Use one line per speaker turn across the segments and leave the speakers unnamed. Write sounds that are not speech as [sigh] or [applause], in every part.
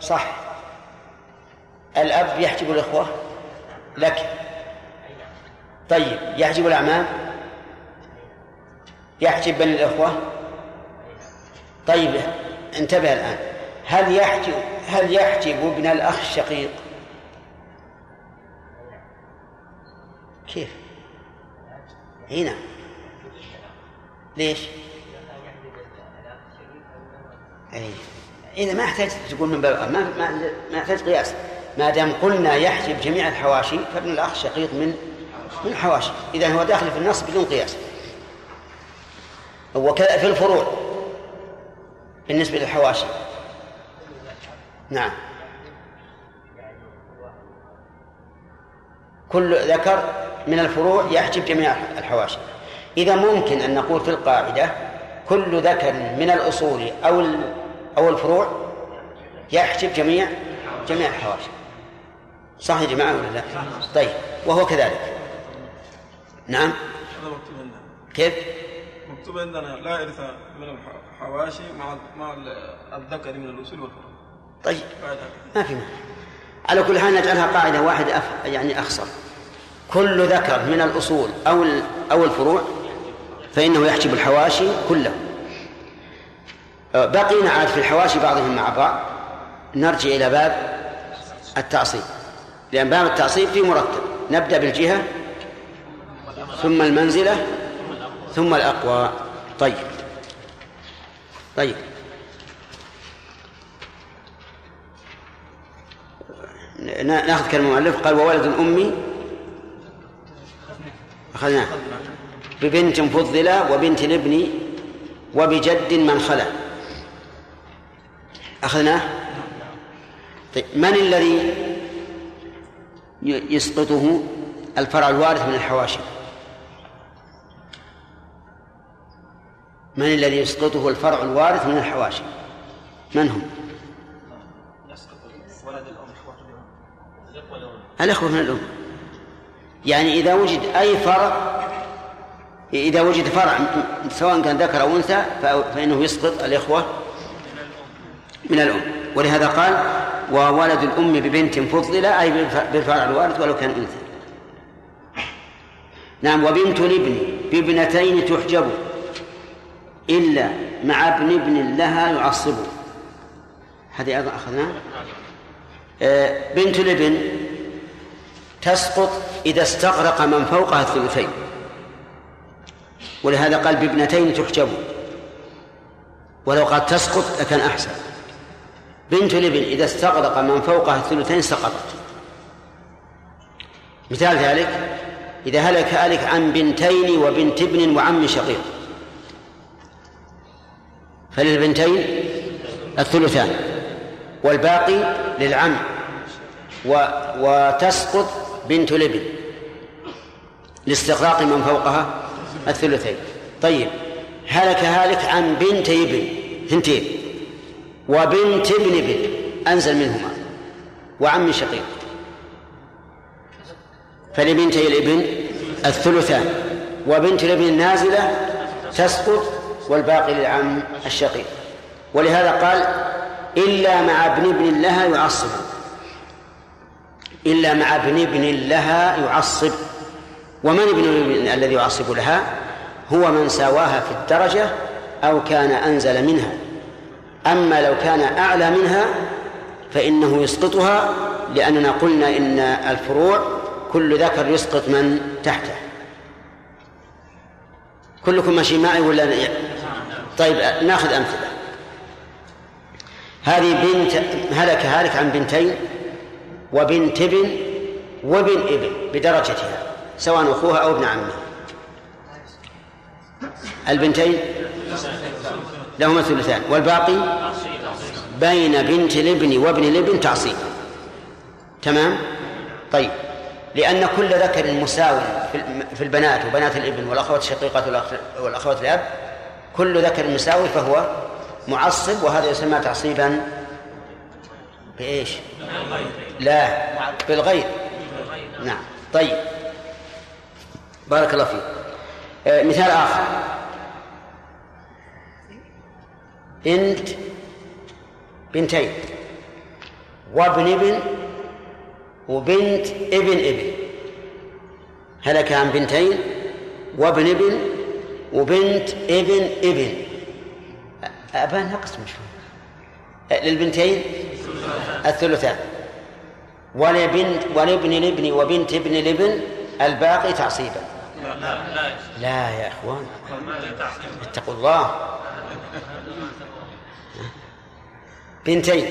صح. الأب يحجب الإخوة لك طيب يحجب الأعمام؟ يحجب بني الإخوة؟ طيب انتبه الآن. هل يحجب هل يحجب ابن الأخ الشقيق؟ كيف؟ هنا. ليش؟ أي. إذا ما يحتاج تقول من باب ما ما, ما يحتاج قياس. ما دام قلنا يحجب جميع الحواشي فابن الأخ الشقيق من من الحواشي. إذا هو داخل في النص بدون قياس. وكذا في الفروع. بالنسبة للحواشي. نعم. كل ذكر من الفروع يحجب جميع الحواشي. إذا ممكن أن نقول في القاعدة كل ذكر من الأصول أو أو الفروع يحجب جميع جميع الحواشي. صح يا جماعة ولا لا؟ طيب وهو كذلك. نعم.
هذا مكتوب عندنا
كيف؟
مكتوب عندنا لا إرث من الحواشي مع مع الذكر من الأصول والفروع.
طيب. ما في مانع. على كل حال نجعلها قاعدة واحدة أف... يعني أخصر. كل ذكر من الأصول أو. أو الفروع فإنه يحجب الحواشي كله. بقينا عاد في الحواشي بعضهم مع بعض. نرجع إلى باب التعصيب. لأن باب التعصيب فيه مرتب. نبدأ بالجهة ثم المنزلة ثم الأقوى. طيب. طيب. نا- ناخذ كلمة المؤلف. قال وولد الأم أخذناه. ببنت فضلة وبنت الابن وبجد من خلا. أخذناه؟ طيب من الذي يسقطه الفرع الوارث من الحواشي؟ من الذي يسقطه الفرع الوارث من الحواشي؟ من هم؟ الأخوة من الأم. يعني إذا وجد أي فرع إذا وجد فرع سواء كان ذكر أو أنثى فإنه يسقط الإخوة من الأم. ولهذا قال وولد الأم ببنت فضلة أي بالفرع الوارث ولو كان أنثى. نعم وبنت الابن بابنتين تحجب إلا مع ابن ابن لها يعصبه هذه أيضا أخذناها؟ آه، بنت الابن تسقط إذا استغرق من فوقها الثلثين. ولهذا قال بابنتين تحجب. ولو قال تسقط لكان أحسن. بنت الابن إذا استغرق من فوقها الثلثين سقطت. مثال ذلك إذا هلك هالك عن بنتين وبنت ابن وعم شقيق. فللبنتين الثلثان والباقي للعم و وتسقط بنت الابن لاستغراق من فوقها الثلثين. طيب هلك هالك عن بنتي ابن ثنتين وبنت ابن ابن أنزل منهما وعم شقيق. فلبنتي الابن الثلثان وبنت الابن النازلة تسقط والباقي للعم الشقيق. ولهذا قال إلا مع ابن ابن لها يعصب. إلا مع ابن ابن لها يعصب. ومن ابن ابن الذي يعصب لها؟ هو من ساواها في الدرجة أو كان أنزل منها. أما لو كان أعلى منها فإنه يسقطها لأننا قلنا إن الفروع كل ذكر يسقط من تحته. كلكم ماشي معي ولا طيب ناخذ أمثلة. هذه بنت هلك هالك عن بنتين وبنت ابن وابن ابن بدرجتها سواء أخوها أو ابن عمها البنتين؟ لهما الثلثان والباقي بين بنت الابن وابن الابن تعصيب. تمام؟ طيب. لأن كل ذكر مساو في البنات وبنات الابن والأخوات الشقيقات والأخوات الأب كل ذكر مساوي فهو معصب وهذا يسمى تعصيبا بإيش؟ لا بالغير. نعم. طيب. بارك الله فيك. آه مثال آخر. بنت بنتين وابن ابن وبنت ابن ابن. هلك عن بنتين وابن ابن وبنت ابن ابن. أبان نقص مش للبنتين الثلثان. ولبنت ولابن الابن وبنت ابن الابن الباقي تعصيبا. لا لا لا. يا إخوان. اتقوا الله. بنتين.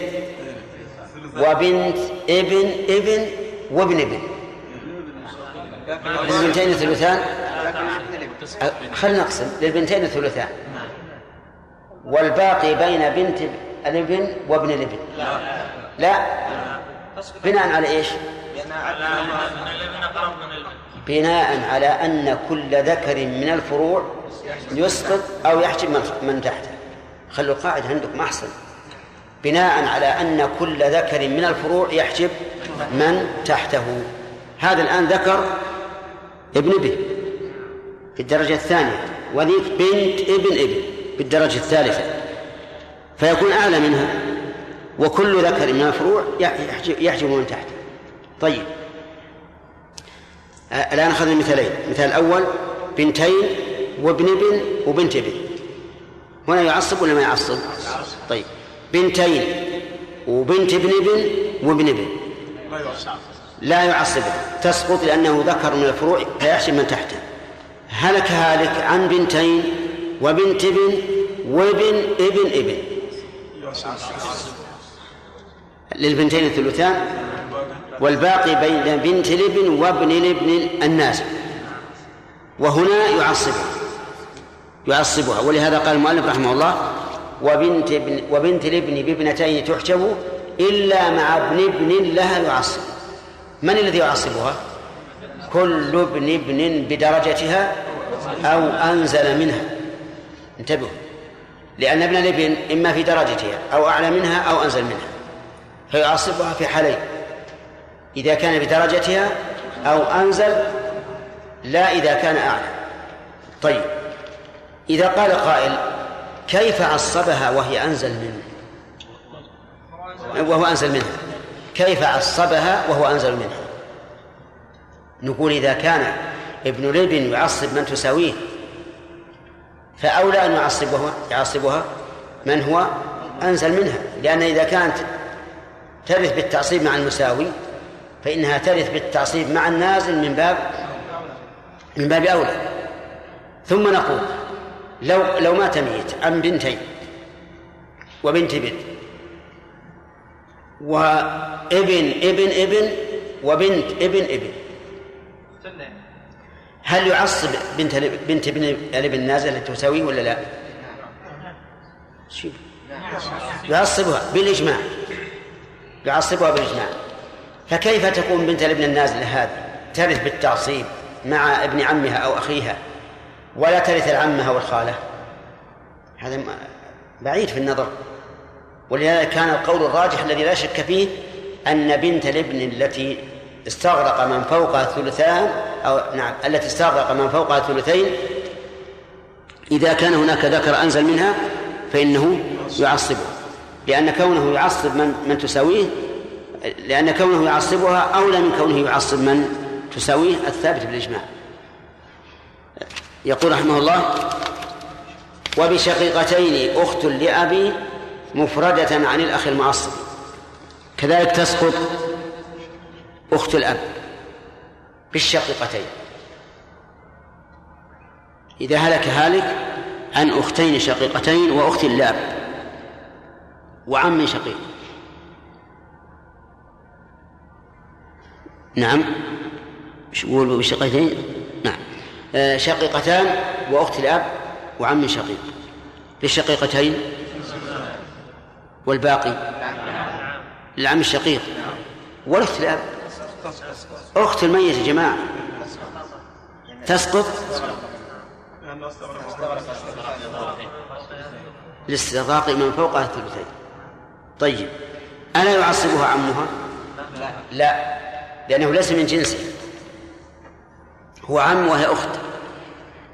وبنت ابن ابن وابن ابن. للبنتين الثلثان خلينا نقسم. للبنتين الثلثان والباقي بين بنت الابن وابن الابن. لا. بناء على إيش؟ بناء على أن كل ذكر من الفروع يسقط أو يحجب من تحته. خلوا القاعدة عندكم أحسن. بناء على أن كل ذكر من الفروع يحجب من تحته. هذا الآن ذكر ابن به في الدرجه الثانية وذيك بنت ابن ابن بالدرجة الثالثة. فيكون أعلى منها وكل ذكر من الفروع يحجب من تحته. طيب. الآن أخذنا مثالين المثال الأول بنتين وابن ابن وبنت ابن. هنا يعصب ولا ما يعصب؟ طيب. بنتين وبنت ابن ابن وابن ابن. لا يعصب تسقط لأنه ذكر من الفروع فيحسب من تحته. هلك هالك عن بنتين وبنت ابن وابن ابن ابن. للبنتين الثلثان والباقي بين بنت الابن وابن الابن النازل وهنا يعصبها يعصبها. ولهذا قال المؤلف رحمه الله وبنت ابن وبنت الابن بابنتين تحجب إلا مع ابن ابن لها يعصب. من الذي يعصبها؟ كل ابن ابن بدرجتها أو أنزل منها. انتبهوا. لأن ابن الابن إما في درجتها أو أعلى منها أو أنزل منها. فيعصبها في حالين. إذا كان بدرجتها أو أنزل لا إذا كان أعلى. طيب. إذا قال قائل كيف عصبها وهي أنزل منه؟ وهو أنزل منها. كيف عصبها وهو أنزل منها؟ نقول إذا كان ابن الابن يعصب من تساويه فأولى أن يعصبها يعصبها من هو؟ أنزل منها. لأن إذا كانت ترث بالتعصيب مع المساوي فإنها ترث بالتعصيب مع النازل من باب من باب أولى. ثم نقول لو لو مات ميت عن بنتين وبنت بنت. وابن ابن ابن وبنت ابن ابن. هل يعصب بنت بنت ابن الابن النازل التي تساويه ولا لا؟ يعصبها بالإجماع. يعصبها بالإجماع. فكيف تكون بنت الابن النازل هذا ترث بالتعصيب مع ابن عمها أو أخيها. ولا ترث العمة والخالة. هذا بعيد في النظر. ولهذا كان القول الراجح الذي لا شك فيه أن بنت الابن التي استغرق من فوقها الثلثان أو نعم التي استغرق من فوقها الثلثين إذا كان هناك ذكر أنزل منها فإنه يعصبه. لأن كونه يعصب من من تساويه لأن كونه يعصبها أولى من كونه يعصب من تساويه الثابت بالإجماع يقول رحمه الله وبشقيقتين أخت لأبي مفردة عن الأخ المعصب. كذلك تسقط أخت الأب بالشقيقتين. إذا هلك هالك عن أختين شقيقتين وأخت لأب وعم شقيق. نعم يقول بشقيقتين؟ شقيقتان وأخت الأب وعم شقيق. للشقيقتين والباقي للعم الشقيق والأخت الأب. أخت الميت يا جماعة. تسقط؟ لاستغراق من فوقها الثلثين. طيب ألا يعصبها عمها؟ لا لأنه ليس من جنسه. هو عم وهي أخت.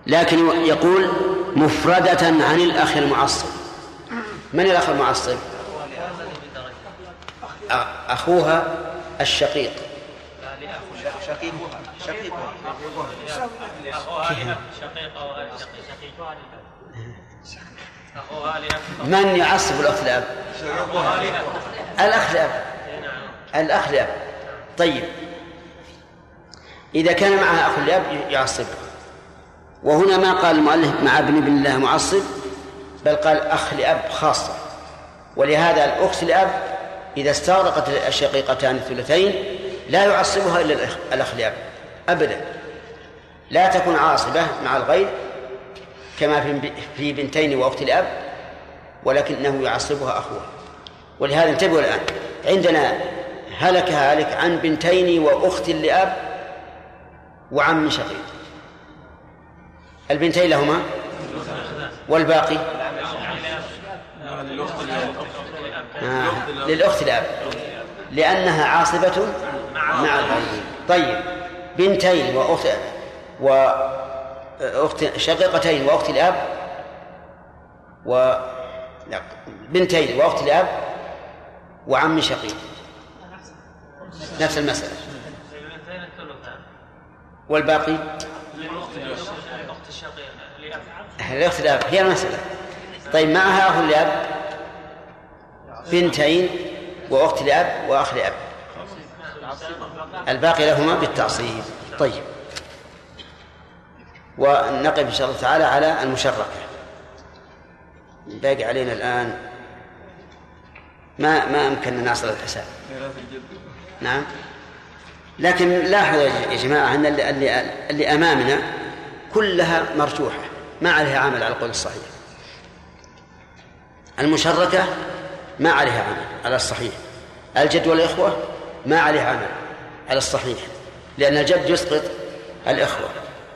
لكن يقول مفردة عن الأخ المعصب. من الأخ المعصب؟ أخوها الشقيق. من يعصب الأخت الأب؟ الأخ لأب. الأخ لأب. طيب. إذا كان معها أخ لأب يعصب. وهنا ما قال المؤلف مع ابن ابن الله معصب بل قال أخ لأب خاصة. ولهذا الأخت لأب إذا استغرقت الشقيقتان الثلثين لا يعصبها إلا الأخ لأب أبدا. لا تكون عاصبة مع الغير كما في بنتين وأخت الأب ولكنه يعصبها أخوها ولهذا انتبهوا الآن عندنا هلك هالك عن بنتين وأخت لأب وعم شقيق. البنتين لهما؟ والباقي؟ آه. للأخت الأب. لأنها عاصبة مع الغير. طيب بنتين وأخت وأخت شقيقتين وأخت الأب؟ و لا بنتين وأخت الأب وعم شقيق. نفس المسألة. والباقي؟ الأخت الأب هي المسألة. طيب معها أخو الأب بنتين وأخت لأب وأخ لأب. الباقي لهما بالتعصيب. طيب. ونقف إن شاء الله تعالى على المشركة باقي علينا الآن. ما ما أمكننا نصل الحساب. نعم. لكن لاحظوا يا جماعة أن اللي, اللي, اللي أمامنا كلها مرجوحة ما عليها عمل على القول الصحيح. المشركة ما عليها عمل على الصحيح. الجد والإخوة ما عليها عمل على الصحيح لأن الجد يسقط الإخوة.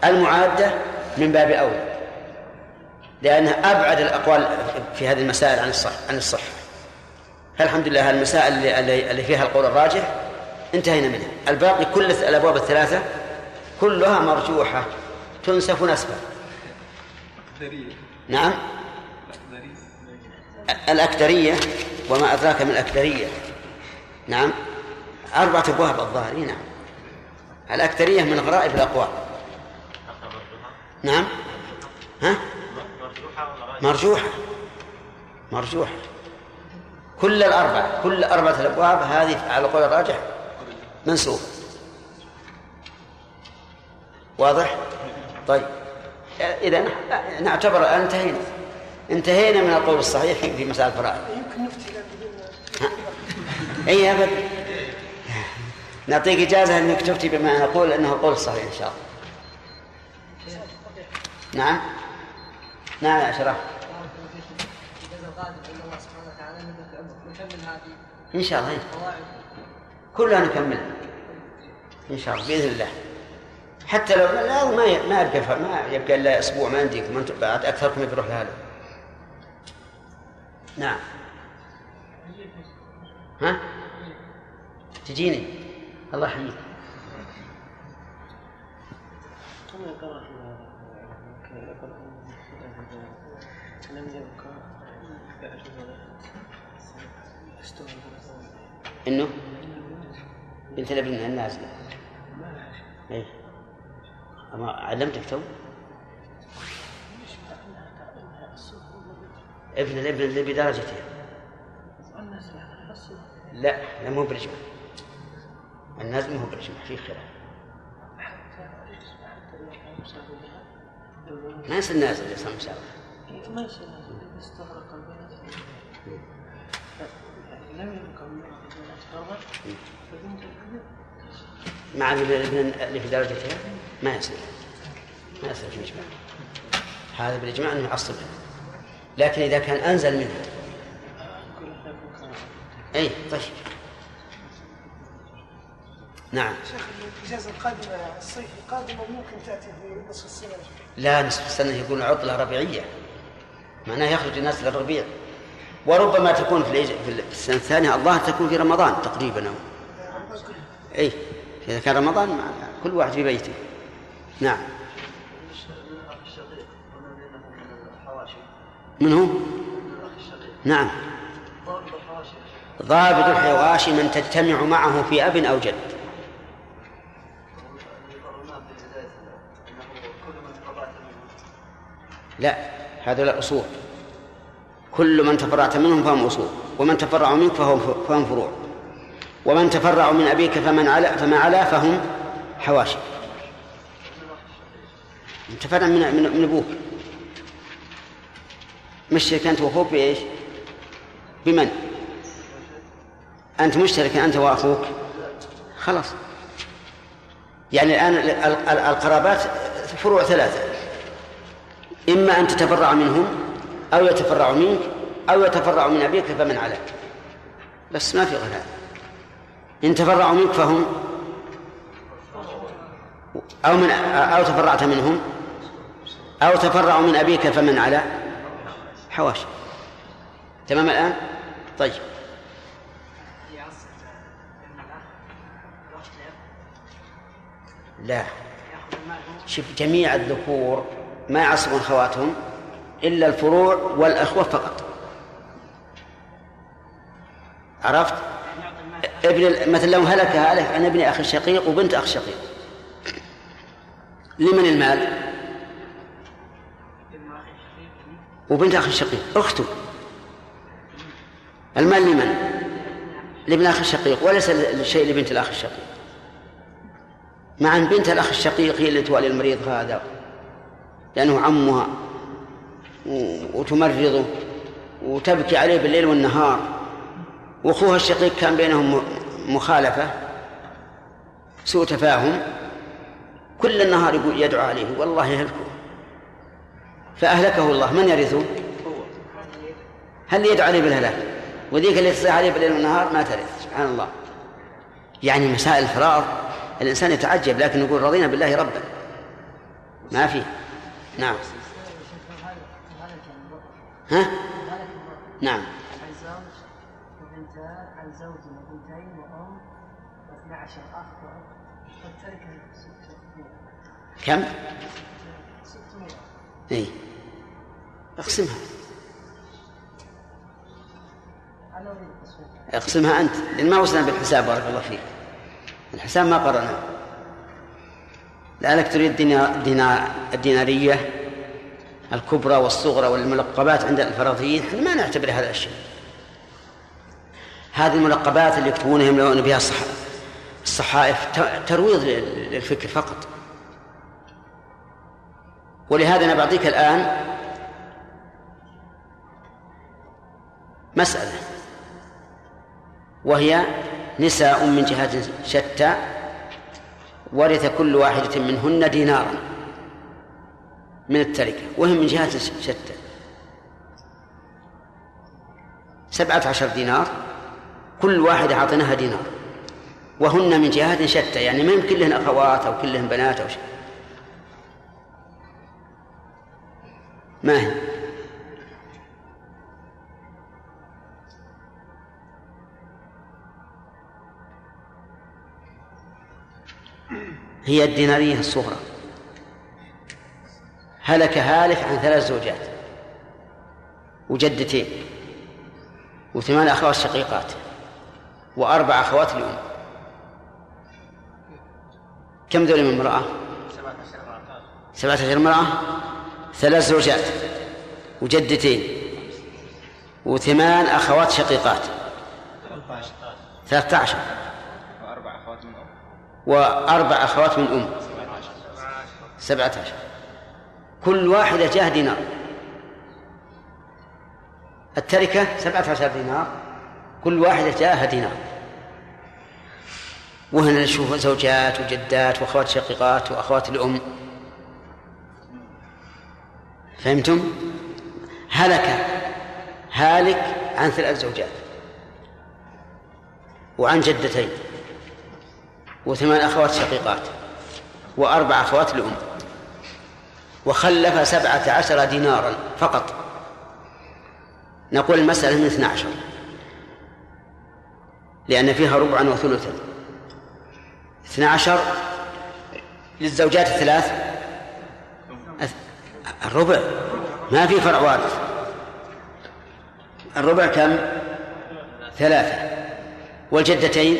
المعادة من باب أولى لأنها أبعد الأقوال في هذه المسائل عن الصح عن الصحة. فالحمد لله المسائل اللي, اللي فيها القول الراجح انتهينا منها. الباقي كل الأبواب الثلاثة كلها مرجوحة تنسف نسبا نعم. الأكدرية وما أدراك من الأكدرية. نعم. أربعة أبواب الظاهر. نعم. الأكدرية من غرائب الأقوال. نعم. ها؟ مرجوحة. مرجوحة. كل الأربعة كل أربعة الأبواب هذه على قول الراجح. منسوخ. واضح؟ طيب. إذا نعتبر الآن انتهينا. انتهينا من القول الصحيح في مسائل الفرائض. يمكن نفتي إي أبد. نعطيك إجازة أنك تفتي بما نقول أنه القول الصحيح إن شاء الله. نعم. نعم يا شرف. إن شاء الله. كلها نكمل. إن شاء الله بإذن الله. حتى لو لا ما ما يبقى ما يبقى إلا أسبوع ما عندكم بعد أكثركم بيروح لهذا. نعم. ها؟ تجيني. الله يحييك. إنه؟ بنت الابن النازله إيه. أما علمتك تو؟ ابن الابن اللي بدرجته. لا لا مو برجمة. النازل مو برجمة في خلاف ما يصير نازل يصير مسافر ما يصير نازل استغرق البنات لم يكن مع الابن اللي في درجتها ما يصير. ما يصير في إجماع. هذا بالإجماع أنه يعصبها لكن إذا كان أنزل منها أي طيب. نعم.
شيخ الإجازة القادمة الصيف القادمة ممكن تأتي في نصف السنة.
لا نصف السنة يكون عطلة ربيعية. معناه يخرج الناس للربيع. وربما تكون في السنة الثانية الله تكون في رمضان تقريبا. أي إذا كان رمضان كل واحد في بيته. نعم. من هو؟ نعم. ضابط الحواشي من تجتمع معه في أب أو جد. لا هذا الأصول كل من تفرعت منهم فهم أصول ومن تفرع منك فهم فهم فروع. ومن تفرع من أبيك فمن على فما علا فهم حواشي. تفرع من من, من أبوك. مشترك أنت وأخوك بإيش؟ بمن؟ أنت مشترك أنت وأخوك. خلاص. يعني الآن القرابات فروع ثلاثة. إما أن تتفرع منهم أو يتفرع منك أو يتفرع من أبيك فمن عليك. بس ما في غير إن تفرعوا منك فهم أو من أو تفرعت منهم أو تفرعوا من أبيك فمن على حواشي تمام الآن؟ طيب. لا. شوف جميع الذكور ما يعصبون خواتهم. إلا الفروع والأخوة فقط. عرفت؟ ابن مثلا لو هلك هلك عن ابن أخ شقيق وبنت أخ شقيق لمن المال؟ وبنت أخ شقيق أخته المال لمن؟ لابن أخ الشقيق. وليس الشيء لبنت الأخ الشقيق. مع أن بنت الأخ الشقيق هي اللي توالي المريض هذا. لأنه عمها وتمرضه وتبكي عليه بالليل والنهار. وأخوها الشقيق كان بينهم مخالفة سوء تفاهم. كل النهار يقول يدعو عليه والله يهلكه. فأهلكه الله. من يرثه؟ هل يدعو عليه بالهلاك؟ وذيك اللي تصيح عليه بالليل والنهار ما ترث. سبحان الله. يعني مسائل الفراغ الإنسان يتعجب لكن يقول رضينا بالله ربا. ما في. نعم. ها؟ نعم.
وبنتين وأم عشر أخ
كم؟
600
اي اقسمها. اقسمها أنت. لأن ما وصلنا بالحساب بارك الله فيك. الحساب ما قرأنا. لعلك تريد دينا دينا الدينارية الكبرى والصغرى والملقبات عند الفرضيين إحنا ما نعتبر هذا الشيء. هذه الملقبات اللي يكتبونها يملؤون بها الصح... الصحائف ترويض لل- للفكر فقط. ولهذا أنا بعطيك الآن مسألة وهي نساء من جهات شتى ورث كل واحدة منهن دينارا. من التركة وهم من جهات شتى سبعة عشر دينار كل واحدة أعطيناها دينار. وهن من جهات شتى يعني ما يمكن لهن أخوات أو كلهن بنات أو شيء. ما هي؟ هي الدينارية الصغرى. هلك هالك عن ثلاث زوجات وجدتين وثمان أخوات شقيقات وأربع أخوات لأم. كم ذول من امرأة؟ سبعة عشر امرأة. ثلاث زوجات وجدتين وثمان أخوات شقيقات. ثلاثة عشر
وأربع أخوات من أم.
وأربع أخوات من أم. سبعة عشر كل واحدة جاه دينار. التركة سبعة عشر دينار كل واحدة جاءها دينار. وهنا نشوف زوجات وجدات وأخوات شقيقات وأخوات الأم. فهمتم؟ هلك هالك عن ثلاث زوجات وعن جدتين وثمان أخوات شقيقات وأربع أخوات لأم وخلف سبعة عشر دينارا فقط. نقول المسألة من اثنى عشر. لأن فيها ربعا وثلثا اثنى عشر للزوجات الثلاث. الربع. ما في فرع وارث. الربع كم؟ ثلاثة. والجدتين؟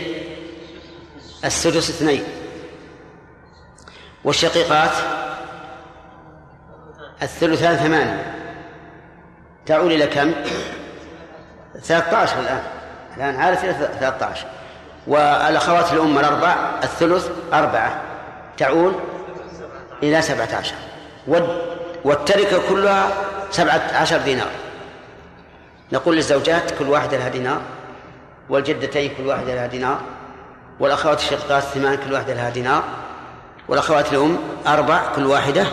السدس اثنين. والشقيقات؟ الثلثان ثمانية. تعود إلى كم؟ ثلاثة عشر الآن. الآن عارف إلى ثلاثة عشر. والأخوات الأم الأربع الثلث أربعة. تعود إلى سبعة عشر. والتركة كلها سبعة عشر دينار. نقول للزوجات كل واحدة لها دينار. والجدتين كل واحدة لها دينار. والأخوات الشقيقات ثمان كل واحدة لها دينار. والأخوات الأم أربع كل واحدة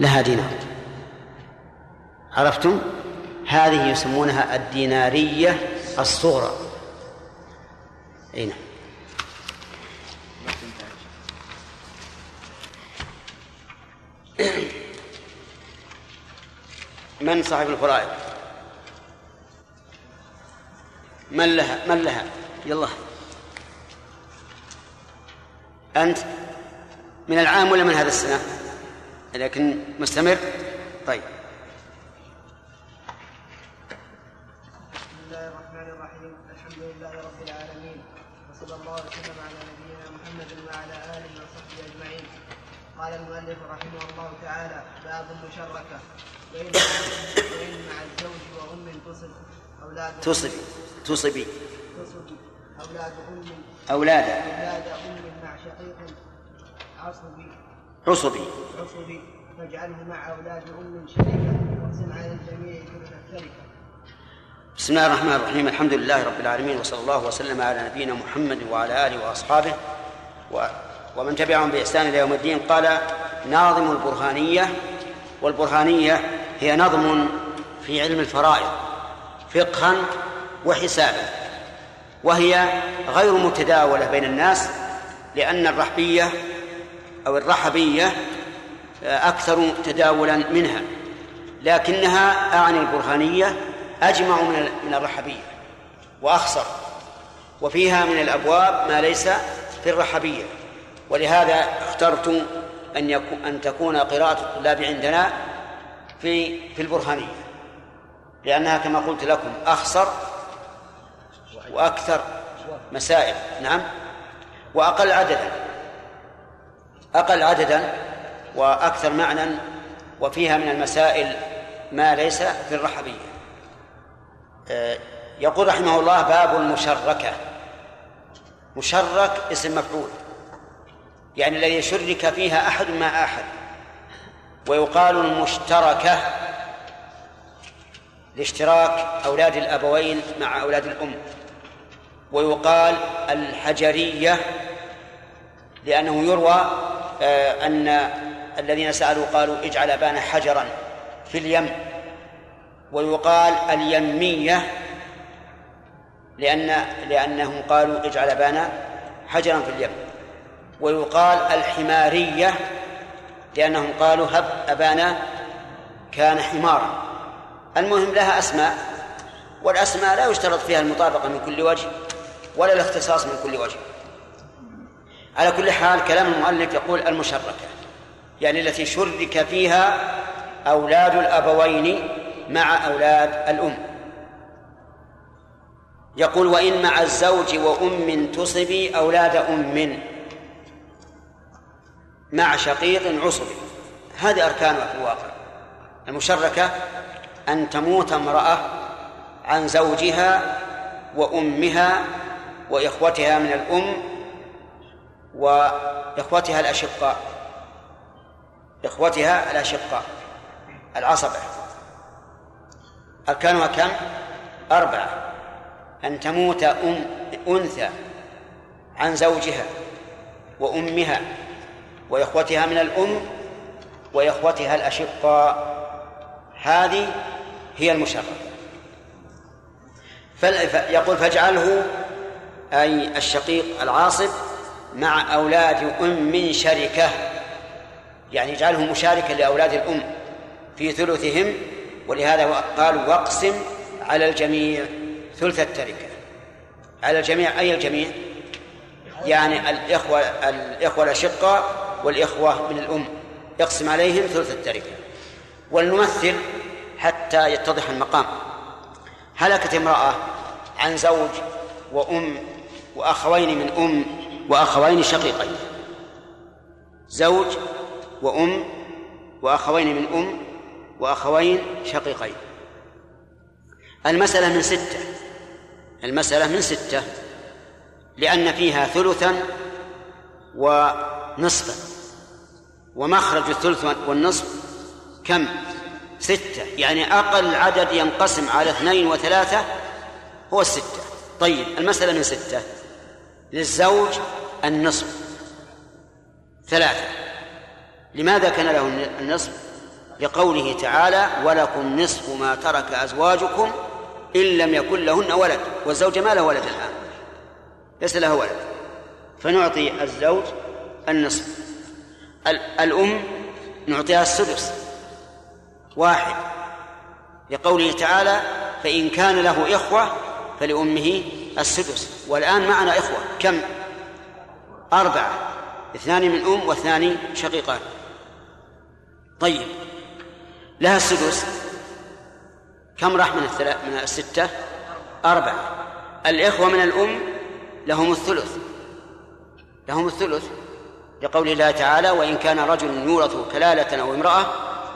لها دينار. عرفتم؟ هذه يسمونها الدينارية الصغرى. أي نعم. [coughs] من صاحب الفرائض؟ من لها؟ من لها؟ يلا. أنت من العام ولا من هذا السنة؟ لكن مستمر؟ طيب.
الله وسلم على نبينا محمد وعلى آله وصحبه أجمعين. قال المؤلف رحمه الله تعالى باب المشركه وإن مع الزوج وأم تصب أولاد
تصبي تصبي
تصب. أولاد أم
أولاد
أولاد أم مع شقيق عصبي.
عصبي.
عصبي. فاجعله مع أولاد أم شريكة واقسم على الجميع ثلث التركة
بسم الله الرحمن الرحيم. الحمد لله رب العالمين وصلى الله وسلم على نبينا محمد وعلى آله وأصحابه. و ومن تبعهم بإحسان إلى يوم الدين قال ناظم البرهانية والبرهانية هي نظم في علم الفرائض فقها وحسابا وهي غير متداولة بين الناس لأن الرحبية أو الرحبية أكثر تداولا منها لكنها أعني البرهانية أجمع من من الرحبية وأخصر وفيها من الأبواب ما ليس في الرحبية. ولهذا اخترت أن يكون أن تكون قراءة الطلاب عندنا في في البرهانية. لأنها كما قلت لكم أخصر وأكثر مسائل. نعم؟ وأقل عددا. أقل عددا وأكثر معنى وفيها من المسائل ما ليس في الرحبية. يقول رحمه الله باب المشركة. مشرك اسم مفعول يعني الذي شرك فيها أحد مع أحد. ويقال المشتركة لاشتراك أولاد الأبوين مع أولاد الأم. ويقال الحجرية لأنه يروى أن الذين سألوا قالوا اجعل أبانا حجرا في اليم. ويقال اليمية لأن لأنهم قالوا اجعل أبانا حجرا في اليم. ويقال الحمارية لأنهم قالوا هب أبانا كان حمارا. المهم لها أسماء والأسماء لا يشترط فيها المطابقة من كل وجه ولا الاختصاص من كل وجه. على كل حال كلام المؤلف يقول المشركة يعني التي شرك فيها أولاد الأبوين مع أولاد الأم. يقول وإن مع الزوج وأم تصبي أولاد أم. مع شقيق عصبي. هذه أركانها في الواقع. المشركة أن تموت امرأة عن زوجها وأمها وإخوتها من الأم وإخوتها الأشقاء. إخوتها الأشقاء. العصبة. أركانها كم؟ أربعة. أن تموت أم أنثى عن زوجها وأمها وإخوتها من الأم وإخوتها الأشقاء. هذه هي المشركة يقول فاجعله أي الشقيق العاصب مع أولاد أم شركة. يعني اجعله مشاركا لأولاد الأم في ثلثهم ولهذا قال واقسم على الجميع ثلث التركة. على الجميع أي الجميع؟ يعني الإخوة الإخوة الأشقاء والإخوة من الأم. يقسم عليهم ثلث التركة. ولنمثل حتى يتضح المقام. هلكت امرأة عن زوج وأم وأخوين من أم وأخوين شقيقين. زوج وأم وأخوين من أم وأخوين شقيقين. المسألة من ستة. المسألة من ستة لأن فيها ثلثا ونصفا. ومخرج الثلث والنصف كم؟ ستة. يعني أقل عدد ينقسم على اثنين وثلاثة هو الستة طيب المسألة من ستة. للزوج النصف. ثلاثة. لماذا كان له النصف؟ لقوله تعالى ولكم نصف ما ترك أزواجكم إن لم يكن لهن ولد والزوجة ما له ولد الآن ليس له ولد. فنعطي الزوج النصف. الأم نعطيها السدس واحد. لقوله تعالى فإن كان له إخوة فلأمه السدس والآن معنا إخوة كم؟ أربعة اثنان من أم واثنان شقيقان. طيب. لها السدس. كم راح من الثلاث من الستة؟ أربعة. الإخوة من الأم لهم الثلث. لهم الثلث. لقول الله تعالى وإن كان رجل يورث كلالة أو امرأة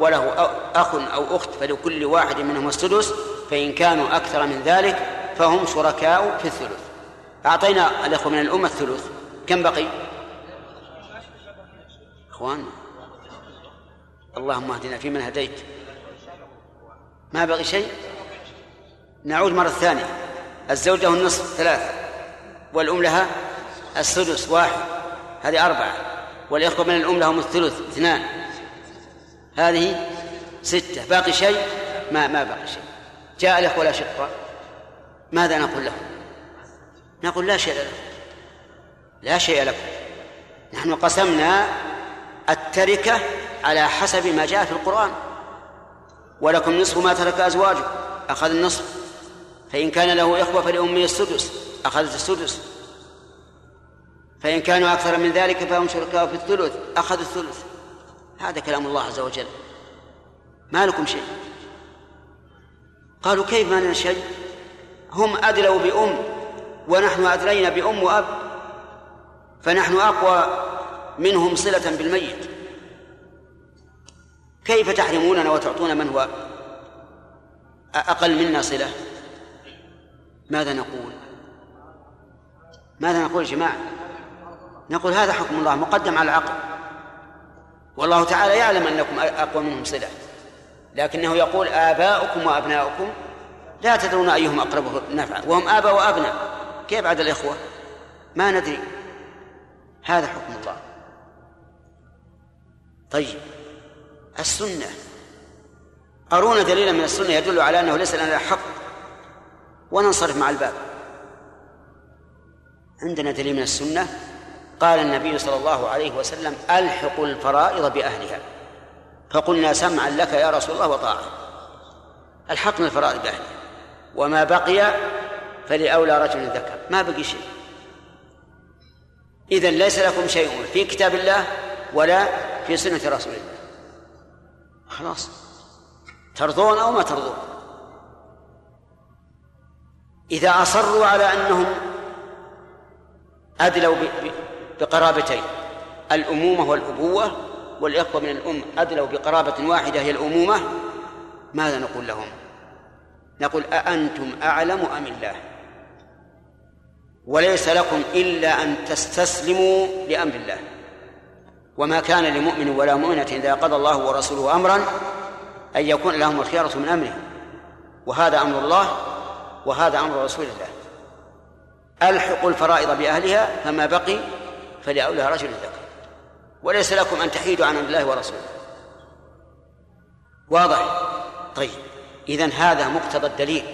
وله أخ أو أخت فلكل واحد منهم السدس فإن كانوا أكثر من ذلك فهم شركاء في الثلث. أعطينا الإخوة من الأمة الثلث. كم بقي؟ إخوان. اللهم اهدنا فيمن هديت. ما بقي شيء؟ نعود مرة ثانية. الزوج له النصف ثلاثة والأم لها السدس واحد هذه أربعة والإخوة من الأم لهم الثلث اثنان. هذه ستة. باقي شيء؟ ما ما باقي شيء. جاء الإخوة الأشقاء ماذا نقول لهم؟ نقول لا شيء لكم لا شيء لكم. نحن قسمنا التركة على حسب ما جاء في القرآن. ولكم نصف ما ترك أزواجه أخذ النصف. فإن كان له إخوة فلأمه السدس. أخذت السدس. فإن كانوا أكثر من ذلك فهم شركاء في الثلث. أخذ الثلث. هذا كلام الله عز وجل. ما لكم شيء. قالوا كيف ما لنا شيء؟ هم أدلوا بأم ونحن أدلينا بأم وأب. فنحن أقوى منهم صلة بالميت. كيف تحرموننا وتعطون من هو أقل منا صلة؟ ماذا نقول؟ ماذا نقول جماعة؟ نقول هذا حكم الله مقدم على العقل. والله تعالى يعلم أنكم أقوى منهم صلة. لكنه يقول آباؤكم وأبناؤكم لا تدرون أيهم أقرب نفعا وهم آباء وأبناء. كيف عدا الإخوة؟ ما ندري. هذا حكم الله. طيب. السنة. أرونا دليلا من السنة يدل على أنه ليس لنا حق وننصرف مع الباب. عندنا دليل من السنة قال النبي صلى الله عليه وسلم ألحقوا الفرائض بأهلها. فقلنا سمعا لك يا رسول الله وطاعة. ألحقنا الفرائض بأهلها. وما بقي فلأولى رجل ذكر. ما بقي شيء. إذا ليس لكم شيء في كتاب الله ولا في سنة رسول الله. خلاص. ترضون أو ما ترضون. إذا أصروا على أنهم أدلوا بقرابتين الأمومة والأبوة والإخوة من الأم أدلوا بقرابة واحدة هي الأمومة ماذا نقول لهم؟ نقول أأنتم أعلم أم الله؟ وليس لكم إلا أن تستسلموا لأمر الله. وما كان لمؤمن ولا مؤمنة إذا قضى الله ورسوله أمرا أن يكون لهم الخيارة من أمره. وهذا أمر الله وهذا أمر رسول الله. ألحقوا الفرائض بأهلها فما بقي فلأولى رجل ذكر. وليس لكم أن تحيدوا عن الله ورسوله. واضح؟ طيب. إذن هذا مقتضى الدليل.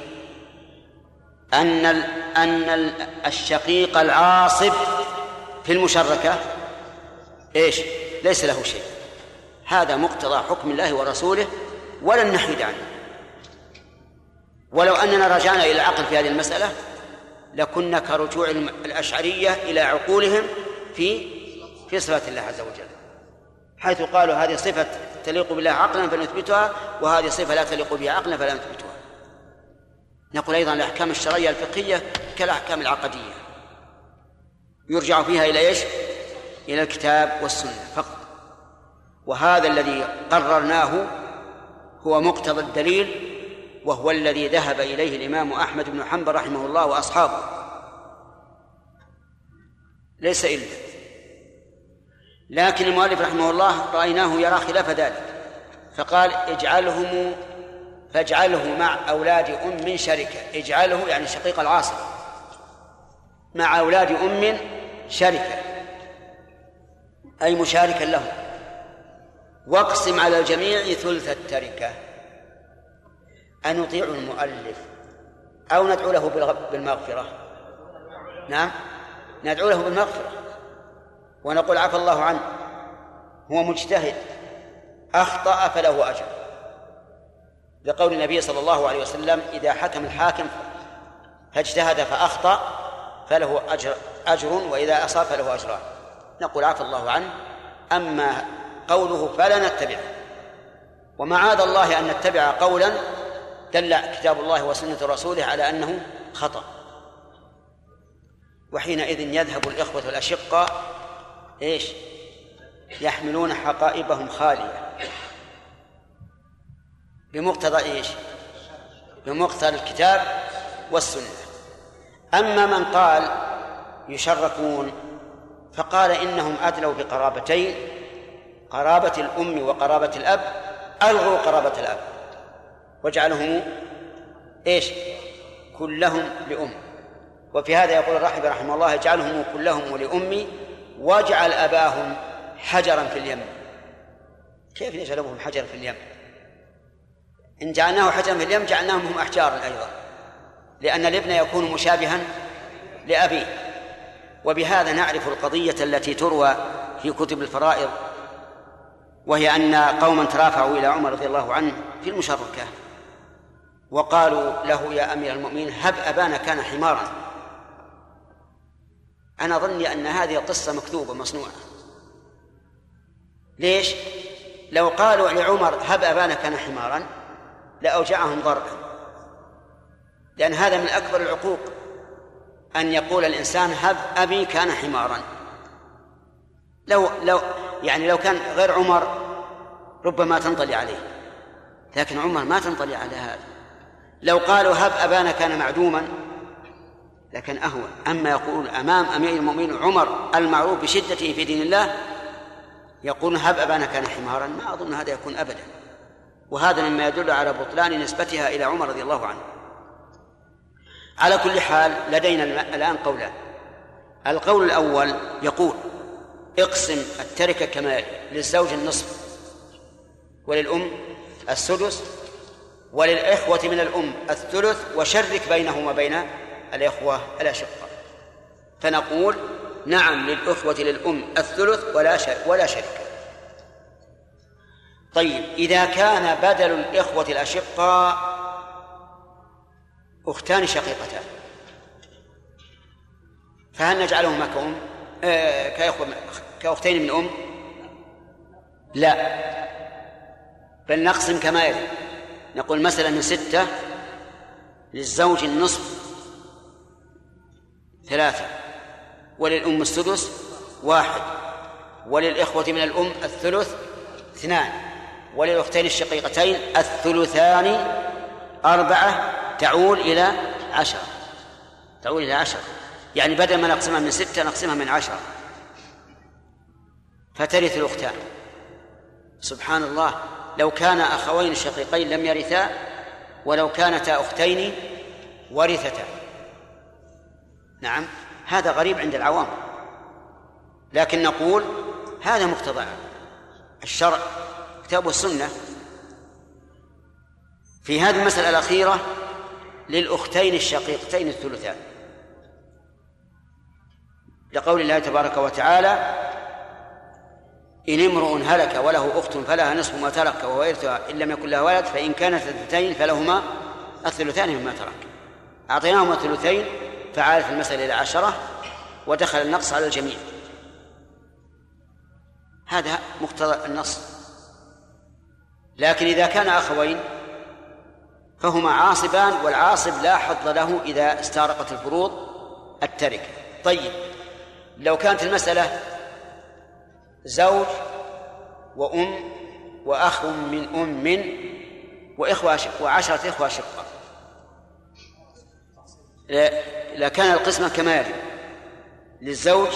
أن أن الشقيق العاصب في المشركة إيش؟ ليس له شيء. هذا مقتضى حكم الله ورسوله ولن نحيد عنه. ولو أننا رجعنا إلى العقل في هذه المسألة لكنا كرجوع الأشعرية إلى عقولهم في في صفات الله عز وجل. حيث قالوا هذه صفة تليق بالله عقلا فنثبتها وهذه صفة لا تليق بها عقلا فلا نثبتها. نقول أيضا الأحكام الشرعية الفقهية كالأحكام العقدية. يرجع فيها إلى إيش؟ إلى الكتاب والسنة فقط. وهذا الذي قررناه هو مقتضى الدليل وهو الذي ذهب إليه الإمام أحمد بن حنبل رحمه الله وأصحابه. ليس إلا. لكن المؤلف رحمه الله رأيناه يرى خلاف ذلك فقال اجعلهم فاجعله مع أولاد أم شركة. اجعله يعني شقيق العاصر مع أولاد أم شركة. أي مشاركا له. واقسم على الجميع ثلث التركة. أن يطيع المؤلف أو ندعو له بالمغفرة. نعم؟ ندعو له بالمغفرة. ونقول عفى الله عنه. هو مجتهد. أخطأ فله أجر. لقول النبي صلى الله عليه وسلم إذا حكم الحاكم فاجتهد فأخطأ فله أجر أجر وإذا أصاب فله أجران. نقول عفى الله عنه أما قوله فلا نتبعه ومعاذ الله أن نتبع قولا دل كتاب الله وسنة رسوله على أنه خطأ. وحينئذ يذهب الإخوة الأشقاء إيش؟ يحملون حقائبهم خالية. بمقتضى إيش؟ بمقتضى الكتاب والسنة. أما من قال يشركون فقال إنهم أدلوا بقرابتين قرابة الأم وقرابة الأب ألغوا قرابة الأب. واجعلهم إيش؟ كلهم لأم. وفي هذا يقول الراحب رحمه الله اجعلهم كلهم لأمي واجعل أباهم حجرا في اليم. كيف نجعل أبوهم حجرا في اليم؟ إن جعلناه حجرا في اليم جعلناهم هم أحجارا أيضا. لأن الابن يكون مشابها لأبيه. وبهذا نعرف القضية التي تروى في كتب الفرائض وهي أن قوما ترافعوا إلى عمر رضي الله عنه في المشركة وقالوا له يا أمير المؤمنين هب أبانا كان حمارا أنا ظني أن هذه القصة مكذوبة مصنوعة ليش؟ لو قالوا لعمر هب أبانا كان حمارا لأوجعهم ضربا لأن هذا من أكبر العقوق أن يقول الإنسان هب أبي كان حمارا. لو لو يعني لو كان غير عمر ربما تنطلي عليه لكن عمر ما تنطلي على هذا. لو قالوا هب أبانا كان معدوما لكن أهون أما يقول أمام أمير المؤمنين عمر المعروف بشدته في دين الله يقول هب أبانا كان حمارا. ما أظن هذا يكون أبدا. وهذا مما يدل على بطلان نسبتها إلى عمر رضي الله عنه. على كل حال لدينا الآن قولان. القول الأول يقول اقسم التركة كما للزوج النصف وللأم السدس وللإخوة من الأم الثلث وشرك بينهم وبين الإخوة الأشقاء. فنقول نعم للأخوة للأم الثلث ولا شرك ولا شرك. طيب إذا كان بدل الإخوة الأشقاء أختان شقيقتان. فهل نجعلهما كأم آه كأخوة كأختين من أم؟ لا. بل نقسم كما يلي. نقول مثلا من ستة للزوج النصف ثلاثة وللأم السدس واحد وللإخوة من الأم الثلث اثنان وللأختين الشقيقتين الثلثان أربعة تعول إلى عشرة تعول إلى عشرة يعني بدل ما نقسمها من ستة نقسمها من عشرة فترث الأختان. سبحان الله. لو كان أخوين شقيقين لم يرثا ولو كانتا أختين ورثتا. نعم. هذا غريب عند العوام. لكن نقول هذا مقتضى الشرع كتاب والسنة. في هذه المسألة الأخيرة للأختين الشقيقتين الثلثان. لقول الله تبارك وتعالى إن امرؤ هلك وله أخت فلها نصف ما ترك وهو إن لم يكن لها ولد فإن كانت اثنتين فلهما الثلثان مما ترك. أعطيناهما الثلثين فعالت المسألة إلى عشرة ودخل النقص على الجميع. هذا مقتضى النص. لكن إذا كان أخوين فهما عاصبان والعاصب لا حظ له إذا استغرقت الفروض التركة. طيب لو كانت المسألة زوج وأم وأخ من أم وإخوة وعشرة إخوة شقة. لكان القسمة كما يلي. للزوج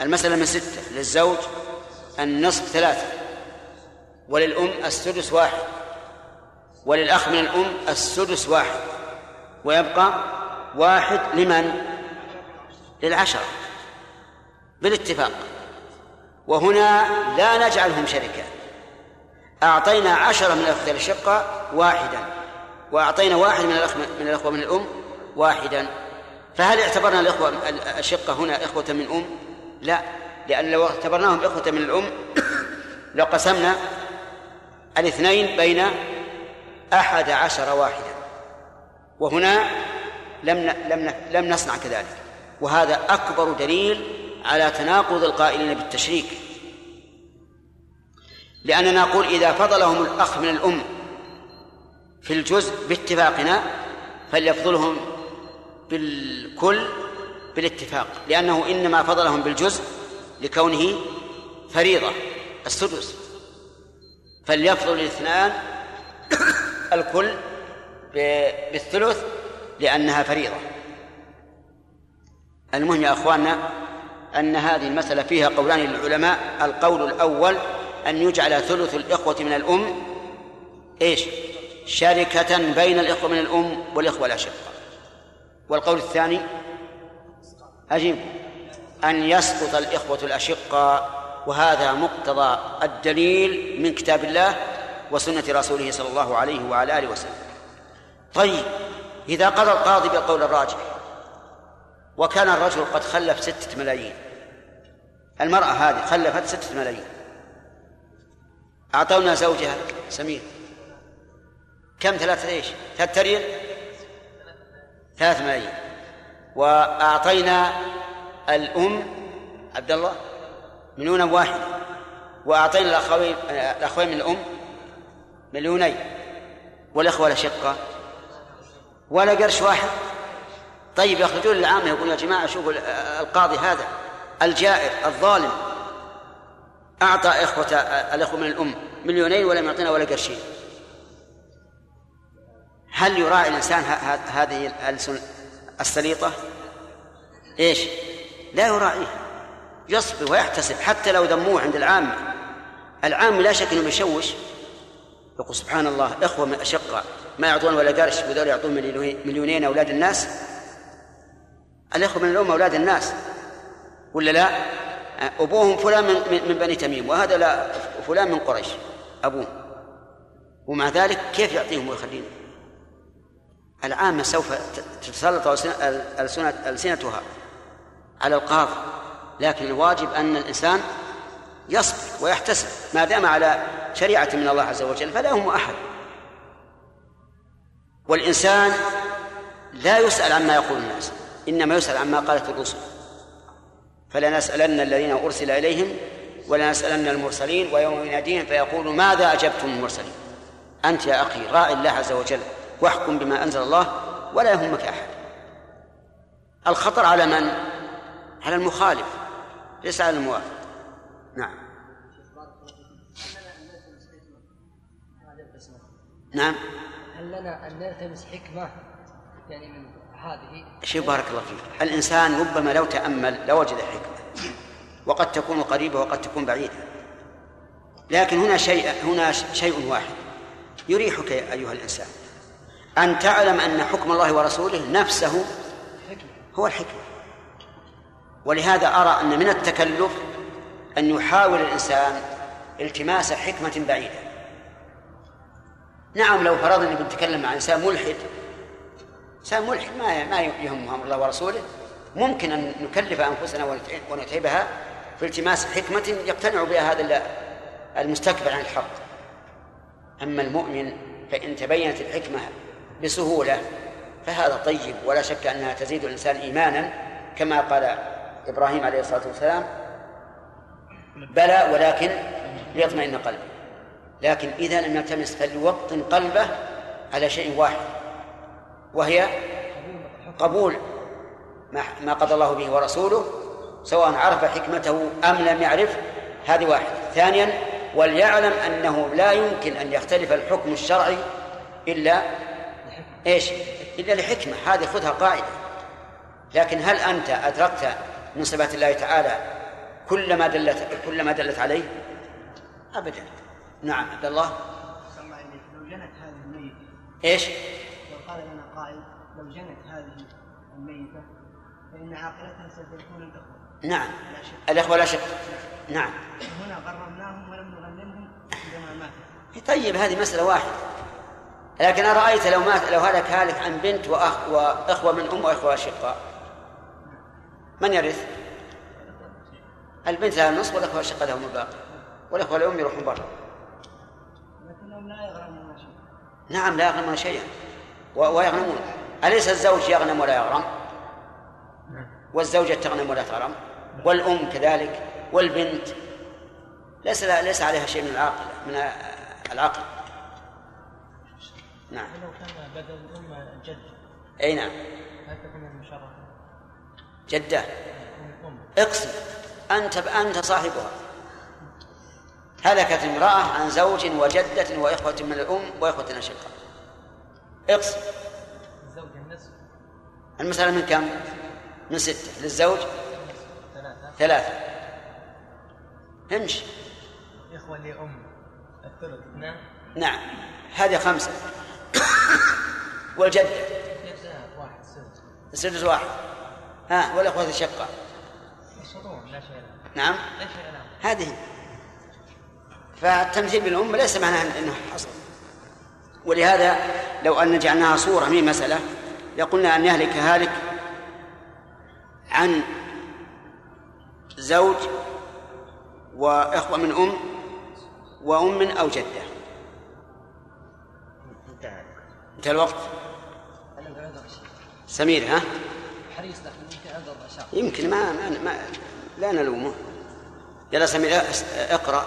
المسألة من ستة للزوج النصف ثلاثة وللأم السدس واحد. وللأخ من الأم السدس واحد ويبقى واحد لمن؟ للعشرة بالاتفاق وهنا لا نجعلهم شركة أعطينا عشرة من الأخوة الشقة واحدا وأعطينا واحد من الأخ من الأخوة من الأم واحدا فهل اعتبرنا الإخوة الشقة هنا إخوة من أم؟ لا لأن لو اعتبرناهم إخوة من الأم لقسمنا الاثنين بين أحد عشر واحدا. وهنا لم لم لم نصنع كذلك. وهذا أكبر دليل على تناقض القائلين بالتشريك. لأننا نقول إذا فضلهم الأخ من الأم في الجزء باتفاقنا فليفضلهم بالكل بالاتفاق. لأنه إنما فضلهم بالجزء لكونه فريضة السدس. فليفضل الاثنان الكل بالثلث لأنها فريضة. المهم يا أخواننا أن هذه المسألة فيها قولان للعلماء. القول الأول أن يجعل ثلث الإخوة من الأم إيش؟ شركة بين الإخوة من الأم والإخوة الأشقاء. والقول الثاني؟ أجيب أن يسقط الإخوة الأشقاء وهذا مقتضى الدليل من كتاب الله وسنة رسوله صلى الله عليه وعلى آله وسلم. طيب إذا قضى القاضي بالقول الراجح وكان الرجل قد خلف ستة ملايين. المرأة هذه خلفت ستة ملايين. أعطونا زوجها سمير. كم؟ ثلاثة إيش؟ ثلاثة ريال؟ ثلاث ملايين. وأعطينا الأم عبد الله مليونا واحد وأعطينا الأخوين الأخوين من الأم مليونين. والإخوة الأشقة ولا قرش واحد. طيب يخرجون للعامة يقولون يا جماعة شوفوا القاضي هذا الجائر الظالم. أعطى إخوة الأخوة من الأم مليونين ولم يعطينا ولا قرشين. هل يراعي الإنسان هذه الألسن السليطة؟ إيش؟ لا يراعيها. يصبر ويحتسب حتى لو ذموه عند العامة. العام لا شك إنه بيشوش. يقول سبحان الله إخوة من اشقاء ما يعطون ولا قرش وذول يعطون مليونين أولاد الناس الإخوة من الأمة أولاد الناس ولا لا؟ أبوهم فلان من, من بني تميم وهذا لا فلان من قريش أبوه ومع ذلك كيف يعطيهم ويخليهم؟ العامة سوف تتسلط ألسنتها على القاضي لكن الواجب أن الإنسان يصبر ويحتسب ما دام على شريعة من الله عز وجل فلا هم أحد. والإنسان لا يسأل عما يقول الناس إنما يسأل عما قالت الرسل. فلنسألن الذين أرسل إليهم ولنسألن المرسلين ويوم يناديهم فيقول ماذا أجبتم المرسلين؟ أنت يا أخي راعي الله عز وجل واحكم بما أنزل الله ولا يهمك أحد. الخطر على من؟ على المخالف ليس على الموافق. نعم. نعم.
هل لنا أن نلتمس حكمة يعني من هذه؟
شوف بارك الله فيك. الإنسان ربما لو تأمل لوجد حكمة. وقد تكون قريبة وقد تكون بعيدة. لكن هنا شيء هنا شيء واحد يريحك أيها الإنسان. أن تعلم أن حكم الله ورسوله نفسه هو الحكمة. ولهذا أرى أن من التكلف أن يحاول الإنسان التماس حكمة بعيدة. نعم لو فرضنا أن بنتكلم مع إنسان ملحد إنسان ملحد ما ما أمر الله ورسوله. ممكن أن نكلف أنفسنا ونتعبها في التماس حكمة يقتنع بها هذا المستكبر عن الحق. أما المؤمن فإن تبينت الحكمة بسهولة فهذا طيب ولا شك أنها تزيد الإنسان إيمانا كما قال إبراهيم عليه الصلاة والسلام بلى ولكن ليطمئن قلبه. لكن إذا لم يلتمس فليوطن قلبه على شيء واحد وهي قبول ما قضى الله به ورسوله سواء عرف حكمته أم لم يعرف هذه واحد ثانيا وليعلم أنه لا يمكن أن يختلف الحكم الشرعي إلا إيش؟ إلا لحكمة. هذه خذها قاعدة. لكن هل أنت أدركت من صفات الله تعالى كل ما دلت كل ما دلت عليه؟ أبدا. نعم عبد الله.
لو جنت هذه الميتة
إيش؟
لو قال لنا قائل لو جنت هذه الميتة فإن عاقلتها سوف يكون الإخوة.
نعم.
لا
الإخوة لا شك. نعم.
هنا غرمناهم ولم نغنمهم عندما ماتت
طيب هذه مسألة واحدة. لكن أرأيت لو مات لو هلك هالك عن بنت وأخ وإخوة من أم وإخوة أشقاء؟ من يرث؟ البنت لها النصف والإخوة الأشقاء لهم الباقي؟ والإخوة الأم يروحون برا.
لكنهم لا يغرمون شيء.
نعم لا يغنمون شيئا ويغنمون أليس الزوج يغنم ولا يغرم؟ والزوجة تغنم ولا تغرم؟ والأم كذلك؟ والبنت؟ ليس ليس عليها شيء من العقل من العقل. نعم.
لو كان بدل الأم جد.
أي نعم.
هل تكون المشرفة؟
جدة.
الأم.
اقسم. أنت أنت صاحبها. هلكت امرأة عن زوج وجدة وإخوة من الأم وإخوة أشقاء اقسم
الزوج النصف.
المسألة من كم؟ من ستة. للزوج؟
ثلاثة.
ثلاثة. امشي.
إخوة لأم. الثلث اثنان.
نعم. هذه خمسة. والجدة؟
واحد سدس
السدس واحد. ها والإخوة الأشقاء.
يشهدون لا شيء
نعم.
لا شيء لهم
هذه. فالتمثيل بالأم ليس معناه أنه حصل ولهذا لو أن جعلناها صورة من مسألة لقلنا أن يهلك هالك عن زوج وإخوة من أم وأم أو جدة. انتهى. الوقت؟ سمير ها؟
حريص. لكن يمكن
ما, ما, ما لا نلومه. يلا سمير أقرأ.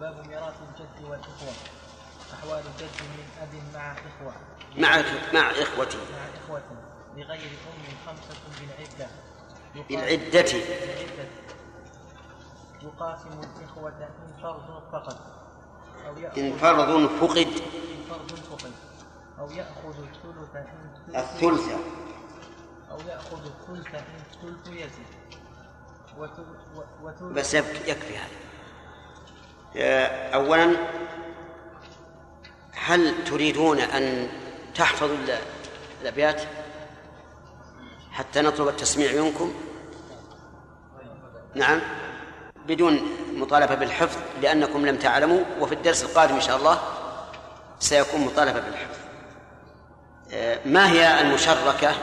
باب ميراث الجد والإخوة. أحوال الجد من أب مع إخوة.
مع مع إخوتي.
مع إخوة. لغير أم خمسة بالعدة.
بالعدة.
يقاسم الإخوة إن فرض فقط أو يأخذ
إن فرض فقد.
إن فرض فقد. أو يأخذ الثلث
الثلث.
أو يأخذ الثلث إن الثلث يزيد
بس يكفي, هذا. آه، أولا هل تريدون أن تحفظوا ال- الأبيات حتى نطلب التسميع منكم؟ نعم. بدون مطالبة بالحفظ لأنكم لم تعلموا وفي الدرس القادم إن شاء الله سيكون مطالبة بالحفظ. آه، ما هي المشركة؟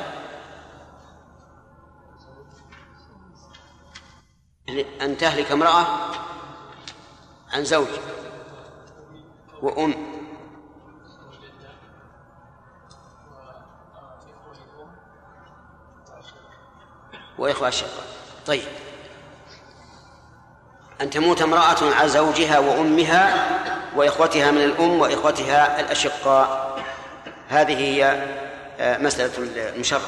أن تهلك امرأة عن زوج وأم. وإخوة الشقة طيب. أن تموت امرأة عن زوجها وأمها وإخوتها من الأم وإخوتها الأشقاء. هذه هي آه، مسألة المشرك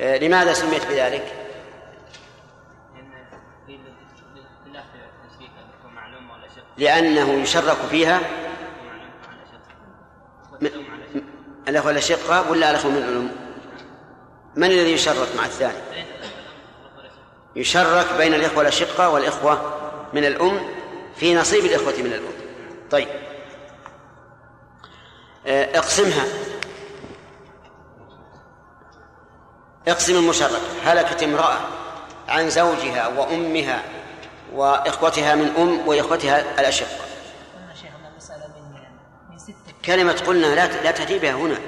آه، لماذا سميت بذلك؟ لأنه يشرك فيها؟ الأخوة الأشقاء ولا الأخوة من الأم؟ من الذي يشرك مع الثاني؟ يشرك بين الإخوة الأشقاء والإخوة من الأم في نصيب الإخوة من الأم. طيب. آه، اقسمها. اقسم المشرك. هلكت امرأة عن زوجها وأمها وإخوتها من أم وإخوتها
من ستة
كلمة. قلنا لا لا تأتي بها هنا.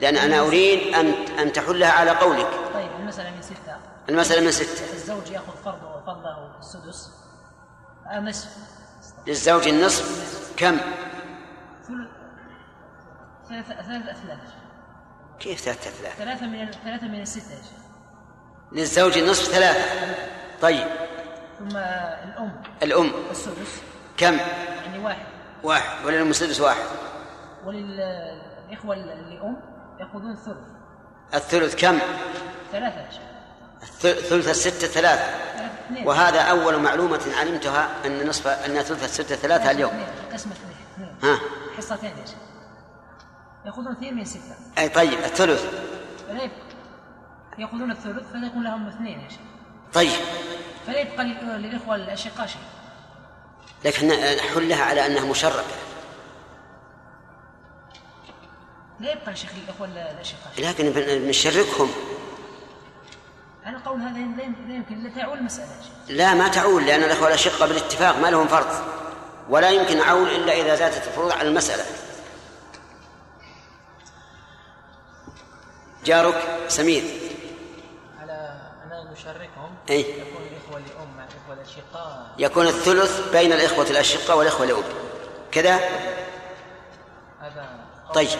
لأن أنا أريد أن أن تحلها على قولك.
طيب المسألة من ستة.
المسألة من ستة.
الزوج يأخذ فرضه وفضله السدس. آه، نصف.
للزوج النصف؟ كم؟
ثلاثة ثلاثة أثلاث.
كيف ثلاثة ثلاثة؟
ثلاثة من ثلاثة من الستة يا شيخ.
للزوج النصف ثلاثة. طيب.
ثم الأم.
الأم.
السدس
كم؟
يعني واحد.
واحد. وللأم السدس واحد.
وللإخوة لأم يأخذون الثلث.
الثلث كم؟
ثلاثة
ثلث الستة ثلاثة. وهذا أول معلومة علمتها أن نصف أن ثلث الستة ثلاثة اليوم.
اثنين.
ها؟
حصتين يا شيخ. يأخذون اثنين من ستة.
أي طيب الثلث.
يبقى يأخذون الثلث فيكون لهم اثنين يا شيخ.
طيب.
فلا يبقى لل- للإخوة الأشقاء شيء.
لكن حلها على أنها مشركة
لا يبقى شيخ للإخوة الأشقاء شيء.
لكن بن- نشركهم.
على قول هذا لا يمكن- لا يمكن لا تعول المسألة يا شيخ.
لا ما تعول لأن الأخوة الأشقة بالاتفاق ما لهم فرض. ولا يمكن عول إلا إذا زادت الفروض على المسألة. جارك سمير.
على أنا نشاركهم
أي.
يكون الإخوة الإخوة الأشقاء.
يكون الثلث بين الإخوة الأشقة والإخوة الأم كذا؟
هذا
طيب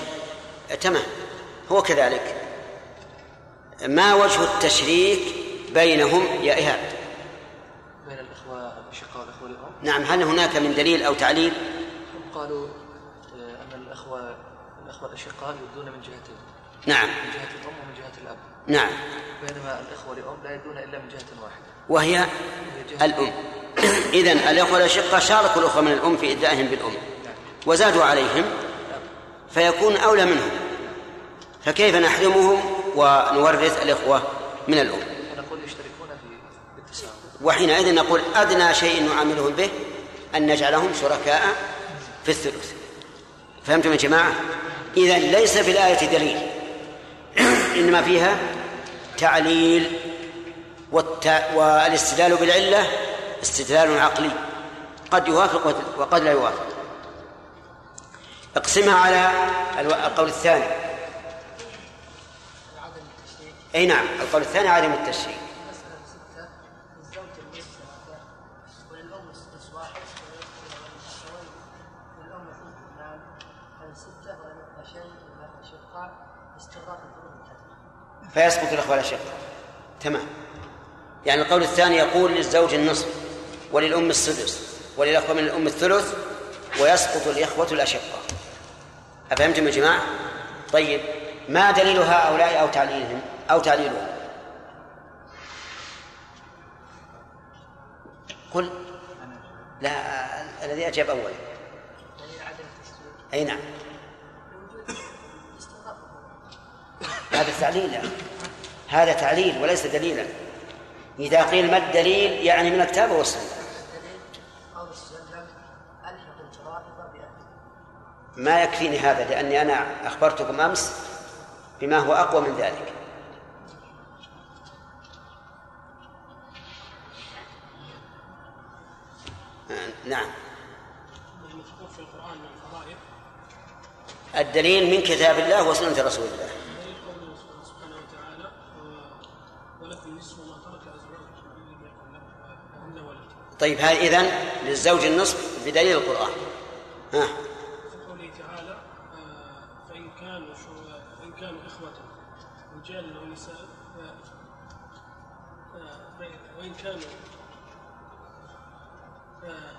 تمام. هو كذلك. ما وجه التشريك بينهم يا إيهاب؟
بين الإخوة الأشقاء والإخوة الأم
نعم هل هناك من دليل أو تعليل؟
هم قالوا آه، أن الأخوة الأخوة الأشقاء يدون من جهتين
نعم.
من جهة الأم ومن جهة الأب.
نعم.
بينما الإخوة الأم لا يدون إلا من جهة واحدة.
وهي الأم. [clears throat] إذن الأخوة الأشقة شاركوا الأخوة من الأم في إدائهم بالأم. وزادوا عليهم فيكون أولى منهم. فكيف نحرمهم ونورث الإخوة من الأم؟ وحينئذ نقول أدنى شيء نعاملهم به أن نجعلهم شركاء في الثلث. فهمتم يا جماعة؟ إذا ليس في الآية دليل [clears throat] إنما فيها تعليل. والاستدلال بالعلة استدلال عقلي. قد يوافق وقد لا يوافق. اقسمها على القول الثاني. أي نعم القول الثاني عدم
التي
فيسقط الأخوة الأشقة تمام. يعني القول الثاني يقول للزوج النصف وللأم السدس وللأخوة من الأم الثلث ويسقط الإخوة الأشقة. أفهمتم يا جماعة؟ طيب ما دليل هؤلاء أو تعليلهم؟ أو تعليلهم؟ قل. لا الذي أجاب أولا أي نعم. هذا تعليل. هذا تعليل وليس دليلا. إذا قيل ما الدليل يعني من الكتاب والسنة ما يكفيني هذا لأني أنا أخبرتكم أمس بما هو أقوى من ذلك. نعم. الدليل من كتاب الله وسنة رسول الله.
ولكم نصف ما
طيب هذا إذن للزوج النصف بدليل القرآن. ها؟
في قوله تعالى آه، فإن كانوا فإن كانوا إخوة رجال أو نساء ف- آه، وإن كانوا آه،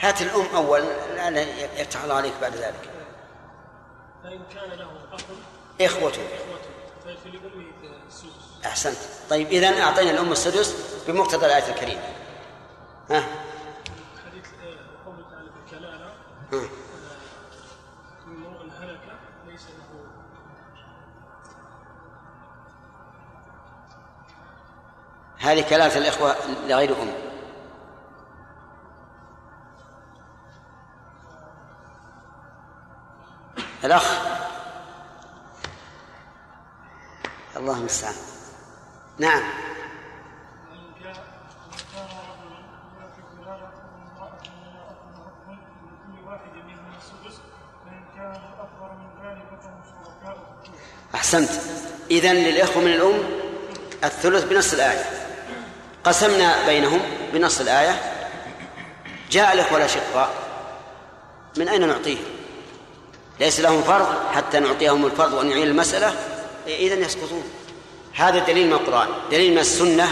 هات الأم أول لا يفتح الله عليك بعد ذلك.
فإن كان له أخ
إخوته
إخوة. فلأمه السدس.
أحسنت. طيب إذن أعطينا الأم السدس بمقتضى الآية الكريمة. ها.
حديث آه، قوله تعالى في الكلالة
ها
امرؤ هلك ليس له
هذه كلالة الإخوة لغير أم الأخ. الله المستعان. نعم. أحسنت. إذن للإخوة من الأم الثلث بنص الآية. قسمنا بينهم بنص الآية. جاء الإخوة الأشقاء من أين نعطيهم؟ ليس لهم فرض حتى نعطيهم الفرض وأن نعين المسألة؟ إذن يسقطون. هذا دليل من القرآن. دليل من السنة.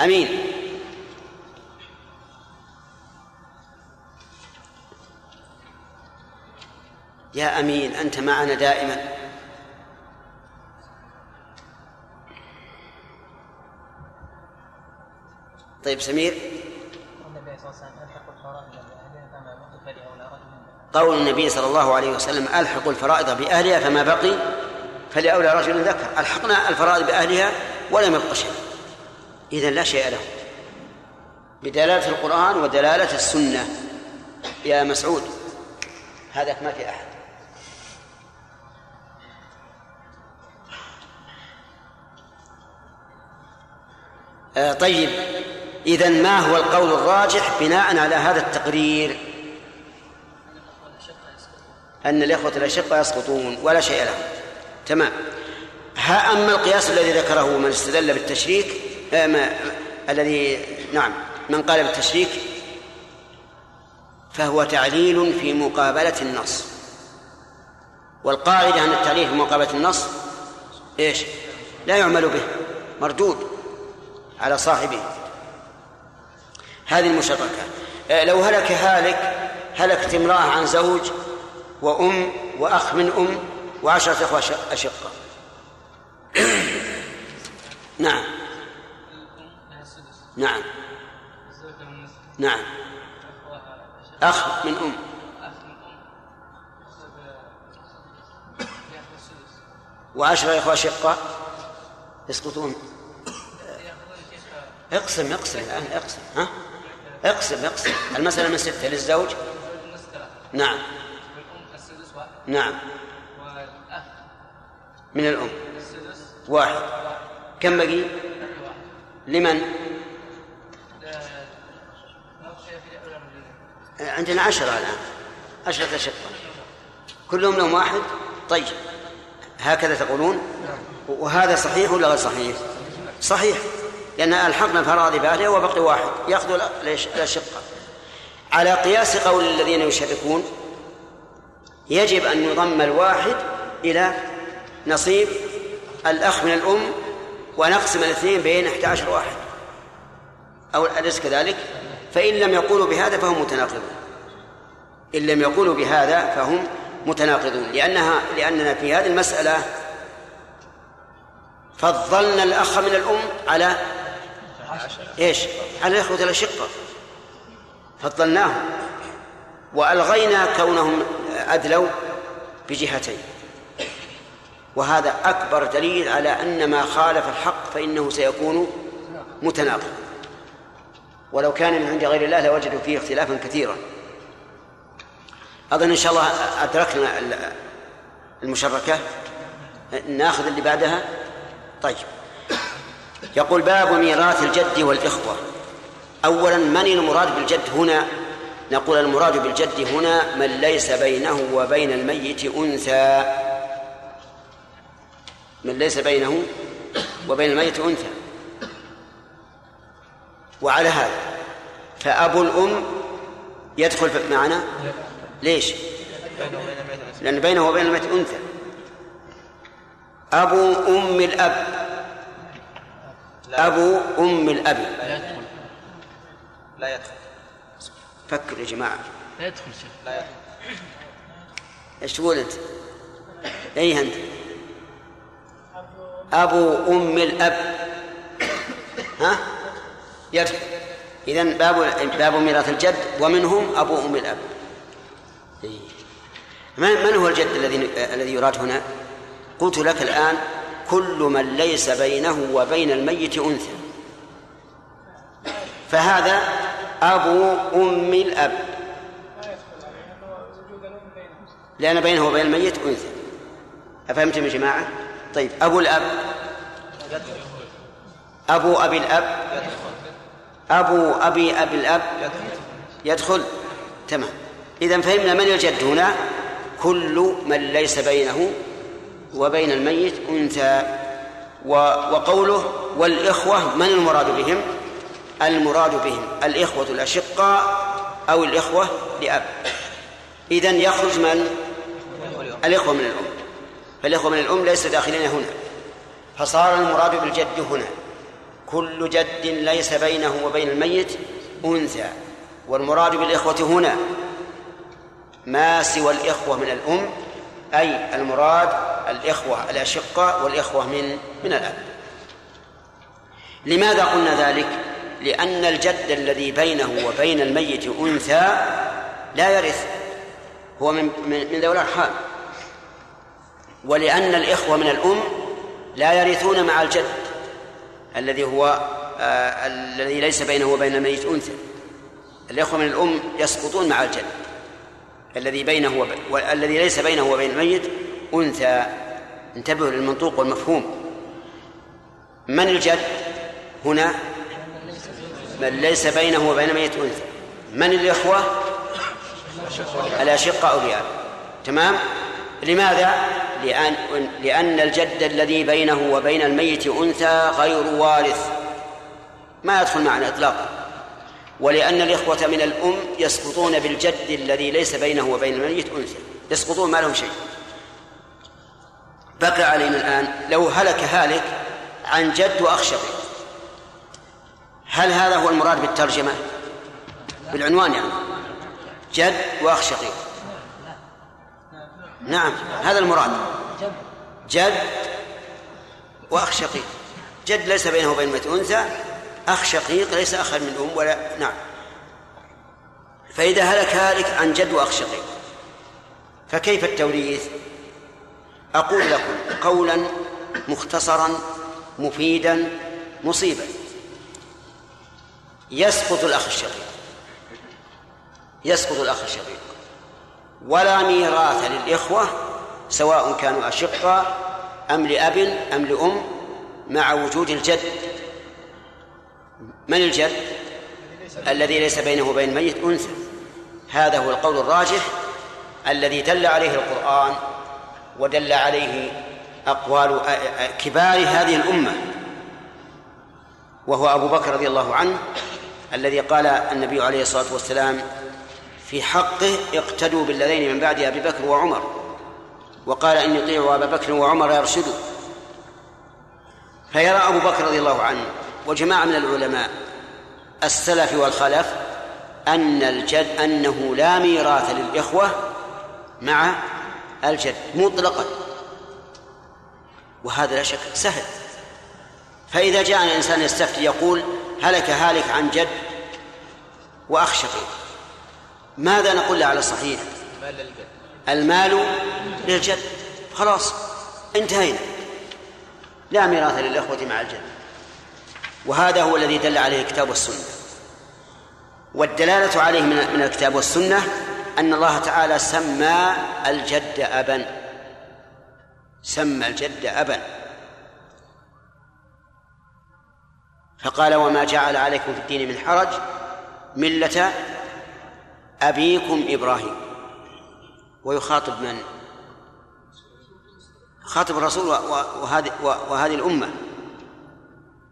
أمين. يا أمين أنت معنا دائما.
فلاولى رجل
قول النبي صلى الله عليه وسلم ألحقوا الفرائض بأهلها فما بقي؟ فلأولى رجل ذكر ألحقنا الفرائض بأهلها ولم يبق شيء. إذن لا شيء له. بدلالة القرآن ودلالة السنة. يا مسعود هذاك ما في أحد. آه طيب. إذا ما هو القول الراجح بناء على هذا التقرير؟ أن الإخوة الأشقة يسقطون ولا شيء لهم. تمام. ها أما القياس الذي ذكره من استدل بالتشريك آه الذي نعم من قال بالتشريك فهو تعليل في مقابلة النص. والقاعدة أن التعليل في مقابلة النص إيش؟ لا يعمل به مردود على صاحبه. هذه المشركة آه، لو هلك هالك هلكت امرأة عن زوج وأم وأخ من أم وعشرة إخوة أش- أشقة. [coughs] نعم. نعم. نعم. أخ من أم. وعشرة إخوة أشقة. يسقطون. [coughs] اقسم اقسم الآن اقسم ها؟ اقسم اقسم. المسألة من ستة للزوج؟ نعم. نعم. من الأم. واحد. كم بقي؟ لمن؟ عندنا عشرة الآن. عشرة أشقة كلهم لهم واحد؟ طيب. هكذا تقولون؟ وهذا صحيح ولا غير صحيح؟ صحيح. لأن ألحقنا الفرائض بأهلها وبقي واحد يأخذ الأش- الأشقة على قياس قول الذين يشركون يجب أن يضم الواحد إلى نصيب الأخ من الأم ونقسم الاثنين بين 11 واحد. أو أليس كذلك؟ فإن لم يقولوا بهذا فهم متناقضون. إن لم يقولوا بهذا فهم متناقضون. لأنها لأننا في هذه المسألة فضلنا الأخ من الأم على إيش؟ على الإخوة الأشقة فضلناهم. وألغينا كونهم أدلوا بجهتين. وهذا أكبر دليل على أن ما خالف الحق فإنه سيكون متناقض. ولو كان من عند غير الله لوجدوا فيه اختلافا كثيرا. أظن إن شاء الله أدركنا ال- المشركة ناخذ اللي بعدها. طيب. يقول باب ميراث الجد والإخوة. أولا من المراد بالجد هنا؟ نقول المراد بالجد هنا من ليس بينه وبين الميت أنثى. من ليس بينه وبين الميت أنثى. وعلى هذا فأبو الأم يدخل معنا؟ ليش؟ لأن بينه وبين الميت أنثى. أبو أم الأب أبو أم الأب
لا يدخل
لا يدخل
فكر يا جماعة
لا يدخل شيخ
لا يدخل
إيش تقول أنت؟ أي أنت؟ أبو أم الأب ها؟ يدخل إذا باب باب ميراث الجد ومنهم أبو أم الأب إيه. من من هو الجد الذي الذي يراد هنا؟ قلت لك الآن كل من ليس بينه وبين الميت أنثى. فهذا أبو أم الأب. لأن بينه وبين الميت أنثى. أفهمتم يا جماعة؟ طيب أبو الأب. أبو أبي الأب. أبو أبي أبي الأب. يدخل. تمام. إذا فهمنا من الجد هنا؟ كل من ليس بينه وبين الميت أنثى وقوله والإخوة من المراد بهم؟ المراد بهم الإخوة الأشقاء أو الإخوة لأب. إذا يخرج من؟ الإخوة من الأم. فالإخوة من الأم ليس داخلين هنا. فصار المراد بالجد هنا. كل جد ليس بينه وبين الميت أنثى. والمراد بالإخوة هنا ما سوى الإخوة من الأم؟ أي المراد الإخوة الأشقة والإخوة من من الأب. لماذا قلنا ذلك؟ لأن الجد الذي بينه وبين الميت أنثى لا يرث. هو من من ذوي الأرحام. ولأن الإخوة من الأم لا يرثون مع الجد الذي هو آه الذي ليس بينه وبين الميت أنثى. الإخوة من الأم يسقطون مع الجد. الذي بينه وب... والذي ليس بينه وبين الميت أنثى. انتبهوا للمنطوق والمفهوم. من الجد هنا؟ من ليس بينه وبين الميت أنثى. من الإخوة؟ الأشقة أولياء. تمام؟ لماذا؟ لأن لأن الجد الذي بينه وبين الميت أنثى غير وارث. ما يدخل معنا إطلاقا. ولأن الإخوة من الأم يسقطون بالجد الذي ليس بينه وبين الميت أنثى. يسقطون ما لهم شيء. بقى علينا الآن لو هلك هالك عن جد وأخ شقيق هل هذا هو المراد بالترجمة؟ بالعنوان يعني. جد وأخ شقيق نعم هذا المراد. جد وأخ شقيق جد ليس بينه وبين الميت أنثى أخ شقيق ليس أخا من أم ولا نعم. فإذا هلك هالك عن جد وأخ شقيق. فكيف التوريث؟ أقول لكم قولا مختصرا مفيدا مصيبا. يسقط الأخ الشقيق. يسقط الأخ الشقيق. ولا ميراث للإخوة سواء كانوا أشقاء أم لأب أم لأم مع وجود الجد. من الجد الذي ليس بينه وبين الميت أنثى. هذا هو القول الراجح الذي دل عليه القرآن ودل عليه أقوال كبار هذه الأمة. وهو أبو بكر رضي الله عنه الذي قال النبي عليه الصلاة والسلام في حقه اقتدوا بالذين من بعد أبي بكر وعمر. وقال إني أطيع أبا بكر وعمر يرشدوا فيرى أبو بكر رضي الله عنه وجماعة من العلماء السلف والخلف أن الجد أنه لا ميراث للإخوة مع الجد مطلقا. وهذا لا شك سهل. فإذا جاء الإنسان يستفتي يقول هلك هالك عن جد وأخ شقيق ماذا نقول له على الصحيح المال للجد. خلاص انتهينا. لا ميراث للإخوة مع الجد. وهذا هو الذي دل عليه الكتاب والسنة. والدلالة عليه من الكتاب والسنة أن الله تعالى سمى الجد أبا. سمى الجد أبا. فقال وما جعل عليكم في الدين من حرج ملة أبيكم إبراهيم. ويخاطب من؟ خاطب الرسول وهذه وهذه الأمة.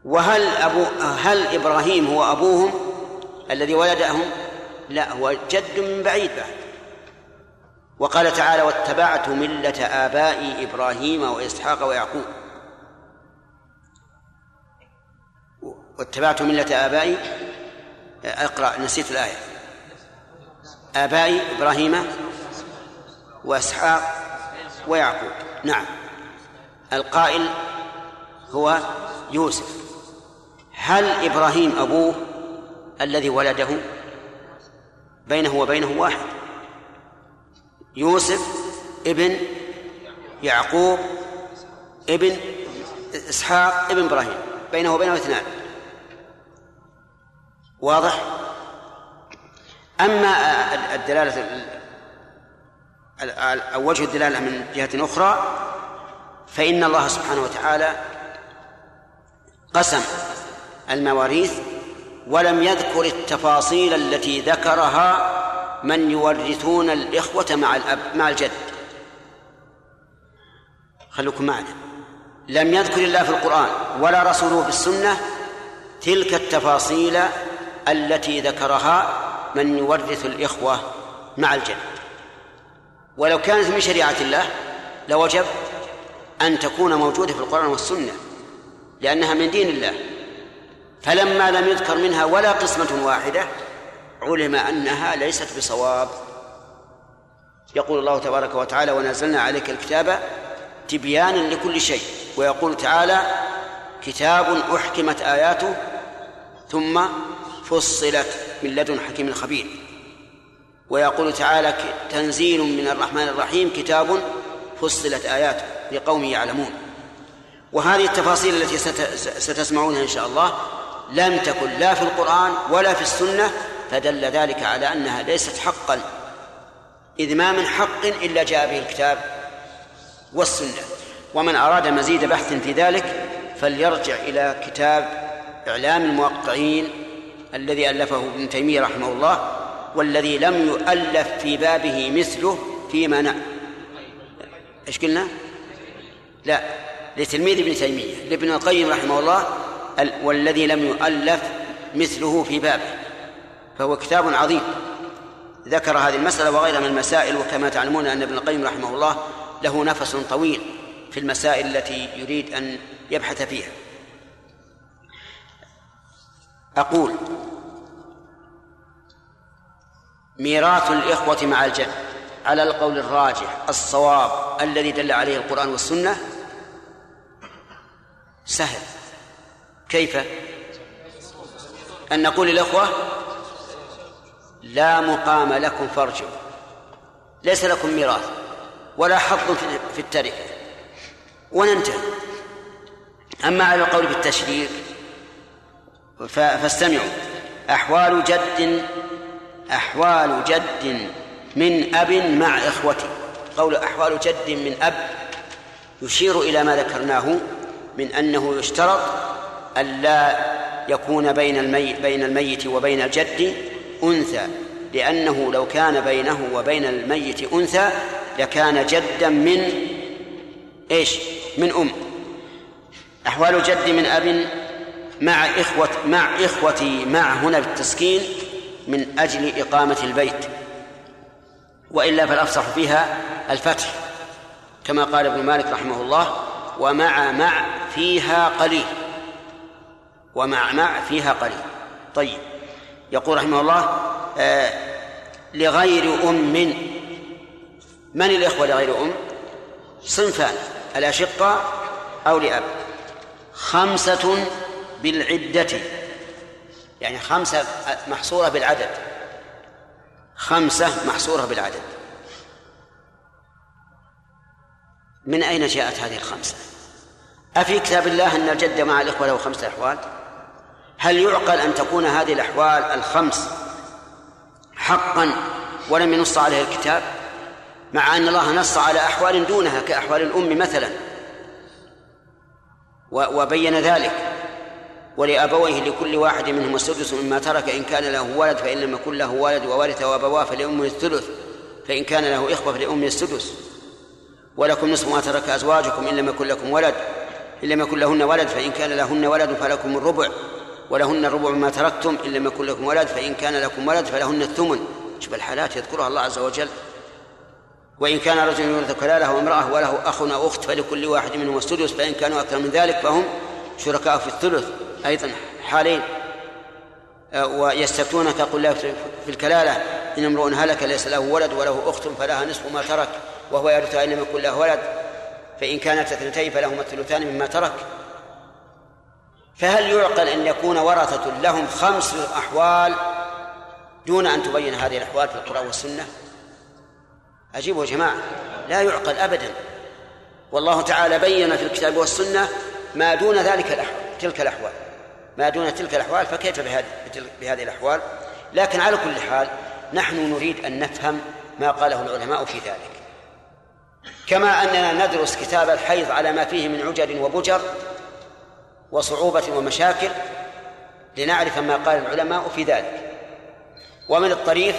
وهل أبو هل إبراهيم هو أبوهم الذي ولدهم؟ لا هو جد من بعيد بعد. وقال تعالى واتبعت ملة آبائي إبراهيم وإسحاق ويعقوب. واتبعت ملة آبائي؟ اقرأ نسيت الآية. آبائي إبراهيم وإسحاق ويعقوب. نعم. القائل هو يوسف. هل إبراهيم أبوه الذي ولده بينه وبينه واحد؟ يوسف ابن يعقوب ابن إسحاق ابن إبراهيم بينه وبينه اثنان. واضح؟ أما الدلالة أو وجه الدلالة من جهة أخرى فإن الله سبحانه وتعالى قسم المواريث ولم يذكر التفاصيل التي ذكرها من يورثون الإخوة مع الأب مع الجد. خلوكم معنا. لم يذكر الله في القرآن ولا رسوله في السنة تلك التفاصيل التي ذكرها من يورث الإخوة مع الجد. ولو كانت من شريعة الله لوجب أن تكون موجودة في القرآن والسنة لأنها من دين الله. فلما لم يذكر منها ولا قسمة واحدة علم أنها ليست بصواب. يقول الله تبارك وتعالى ونزلنا عليك الكتاب تبيانا لكل شيء. ويقول تعالى كتاب أحكمت آياته ثم فصلت من لدن حكيم خبير. ويقول تعالى تنزيل من الرحمن الرحيم كتاب فصلت آياته لقوم يعلمون. وهذه التفاصيل التي ستسمعونها إن شاء الله. لم تكن لا في القرآن ولا في السنة فدل ذلك على أنها ليست حقا. إذ ما من حق إلا جاء به الكتاب والسنة. ومن أراد مزيد بحث في ذلك فليرجع إلى كتاب إعلام الموقعين الذي ألفه ابن تيمية رحمه الله والذي لم يؤلف في بابه مثله فيما نعم إيش قلنا؟ لا لتلميذ ابن تيمية لابن القيم رحمه الله والذي لم يؤلف مثله في بابه. فهو كتاب عظيم. ذكر هذه المسألة وغيرها من المسائل وكما تعلمون أن ابن القيم رحمه الله له نفس طويل في المسائل التي يريد أن يبحث فيها. أقول ميراث الإخوة مع الجد على القول الراجح الصواب الذي دل عليه القرآن والسنة سهل. كيف؟ أن نقول للأخوة لا مقام لكم فارجعوا ليس لكم ميراث ولا حظ في التركة وننتهي. أما على القول بالتشريك فاستمعوا. أحوال جد أحوال جد من أب مع إخوته قول أحوال جد من أب يشير إلى ما ذكرناه من أنه يشترط ألا يكون بين الميت بين الميت وبين الجد أنثى لأنه لو كان بينه وبين الميت أنثى لكان جدا من إيش؟ من أم أحوال جد من أب مع إخوة مع إخوتي مع هنا بالتسكين من أجل إقامة البيت وإلا فالأفصح فيها الفتح كما قال ابن مالك رحمه الله ومع مع فيها قليل ومع مع فيها قليل. طيب. يقول رحمه الله آه لغير أم من الإخوة لغير أم؟ صنفان الأشقة أو لأب؟ خمسة بالعدة. يعني خمسة محصورة بالعدد. خمسة محصورة بالعدد. من أين جاءت هذه الخمسة؟ أفي كتاب الله أن الجد مع الإخوة له خمسة أحوال؟ هل يعقل أن تكون هذه الأحوال الخمس حقا ولم ينص عليها الكتاب؟ مع أن الله نص على أحوال دونها كأحوال الأم مثلا. وبين ذلك ولأبويه لكل واحد منهم السدس مما ترك إن كان له ولد فإن لم يكن له ولد وورثه أبواه فلأمه الثلث فإن كان له إخوة فلأمه السدس. ولكم نصف ما ترك أزواجكم إن لم يكن لكم ولد إن لم يكن لهن ولد فإن كان لهن ولد فلكم الربع. ولهن الربع مما تركتم إن لم يكن لكم ولد فإن كان لكم ولد فلهن الثمن. شوف الحالات يذكرها الله عز وجل. وإن كان رجل يورث كلالة وامرأة وله أخ أو أخت فلكل واحد منهم السدس فإن كانوا أكثر من ذلك فهم شركاء في الثلث أيضا حالين. أه، ويستفتونك قل لا في الكلالة. إن امرؤ هلك ليس له ولد وله أخت فلها نصف ما ترك وهو يرثها إن لم يكن له ولد. فإن كانت اثنتين فلهما الثلثان مما ترك. فهل يعقل أن يكون ورثة لهم خمس أحوال دون أن تبين هذه الأحوال في القرآن والسنة؟ أجيبوا يا جماعة لا يعقل أبدا. والله تعالى بين في الكتاب والسنة ما دون ذلك الأحوال تلك الأحوال. ما دون تلك الأحوال فكيف بهذه الأحوال؟ لكن على كل حال نحن نريد أن نفهم ما قاله العلماء في ذلك. كما أننا ندرس كتاب الحيض على ما فيه من عجر وبجر وصعوبة ومشاكل لنعرف ما قال العلماء في ذلك. ومن الطريف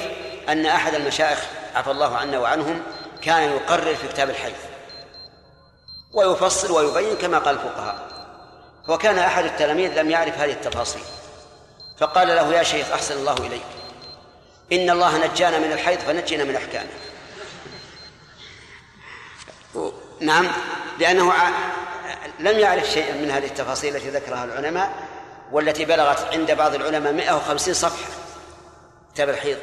أن أحد المشايخ عفى الله عنا وعنهم كان يقرر في كتاب الحيض ويفصل ويبين كما قال الفقهاء وكان أحد التلاميذ لم يعرف هذه التفاصيل فقال له يا شيخ أحسن الله إليك إن الله نجانا من الحيض فنجينا من أحكامه. نعم لأنه لم يعرف شيئا من هذه التفاصيل التي ذكرها العلماء والتي بلغت عند بعض العلماء 150 صفحة. كتاب الحيض.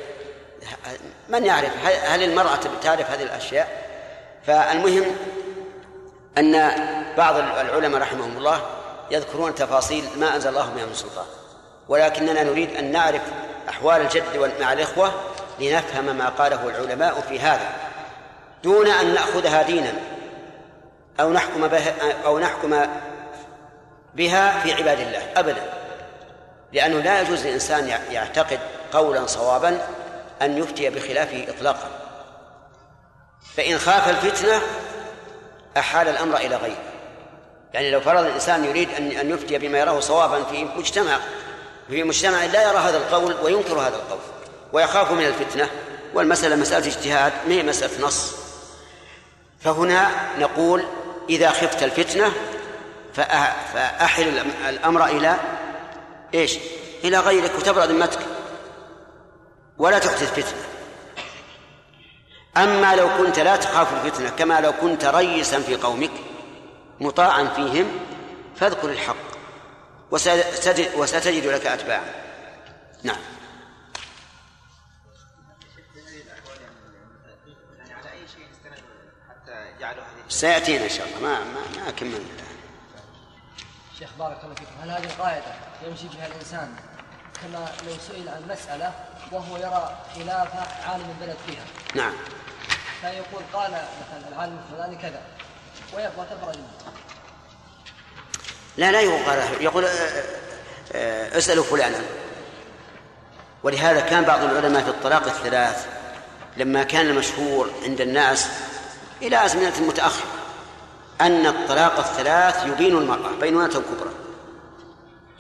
من يعرف؟ هل المرأة تعرف هذه الأشياء؟ فالمهم أن بعض العلماء رحمهم الله يذكرون تفاصيل ما أنزل الله بها من سلطان. ولكننا نريد أن نعرف أحوال الجد مع الإخوة لنفهم ما قاله العلماء في هذا. دون أن نأخذها دينا. أو نحكم بها أو نحكم بها في عباد الله. أبدا. لأنه لا يجوز للإنسان يعتقد قولا صوابا أن يفتي بخلافه إطلاقا. فإن خاف الفتنة أحال الأمر إلى غيره. يعني لو فرض الإنسان يريد أن أن يفتي بما يراه صوابا في مجتمع في مجتمع لا يرى هذا القول وينكر هذا القول. ويخاف من الفتنة. والمسألة مسألة اجتهاد ما هي مسألة نص؟ فهنا نقول إذا خفت الفتنة فأحل الأمر إلى إيش؟ إلى غيرك وتبرأ ذمتك ولا تحدث فتنة. أما لو كنت لا تخاف الفتنة كما لو كنت ريسا في قومك مطاعا فيهم فاذكر الحق. وستجد لك أتباعا. نعم. سيأتينا إن شاء الله. ما ما ما كملنا
شيخ بارك الله فيكم. هل هذه القاعدة يمشي بها الإنسان كما لو سئل عن مسألة وهو يرى خلاف عالم البلد فيها؟
نعم.
فيقول قال مثلا العالم الفلاني كذا ويبغى تبرأ
لا لا يقول يقول آه، آه، اسألوا فلانا ولهذا كان بعض العلماء في الطلاق الثلاث لما كان المشهور عند الناس إلى أزمنة متأخرة أن الطلاق الثلاث يبين المرأة بينونة كبرى.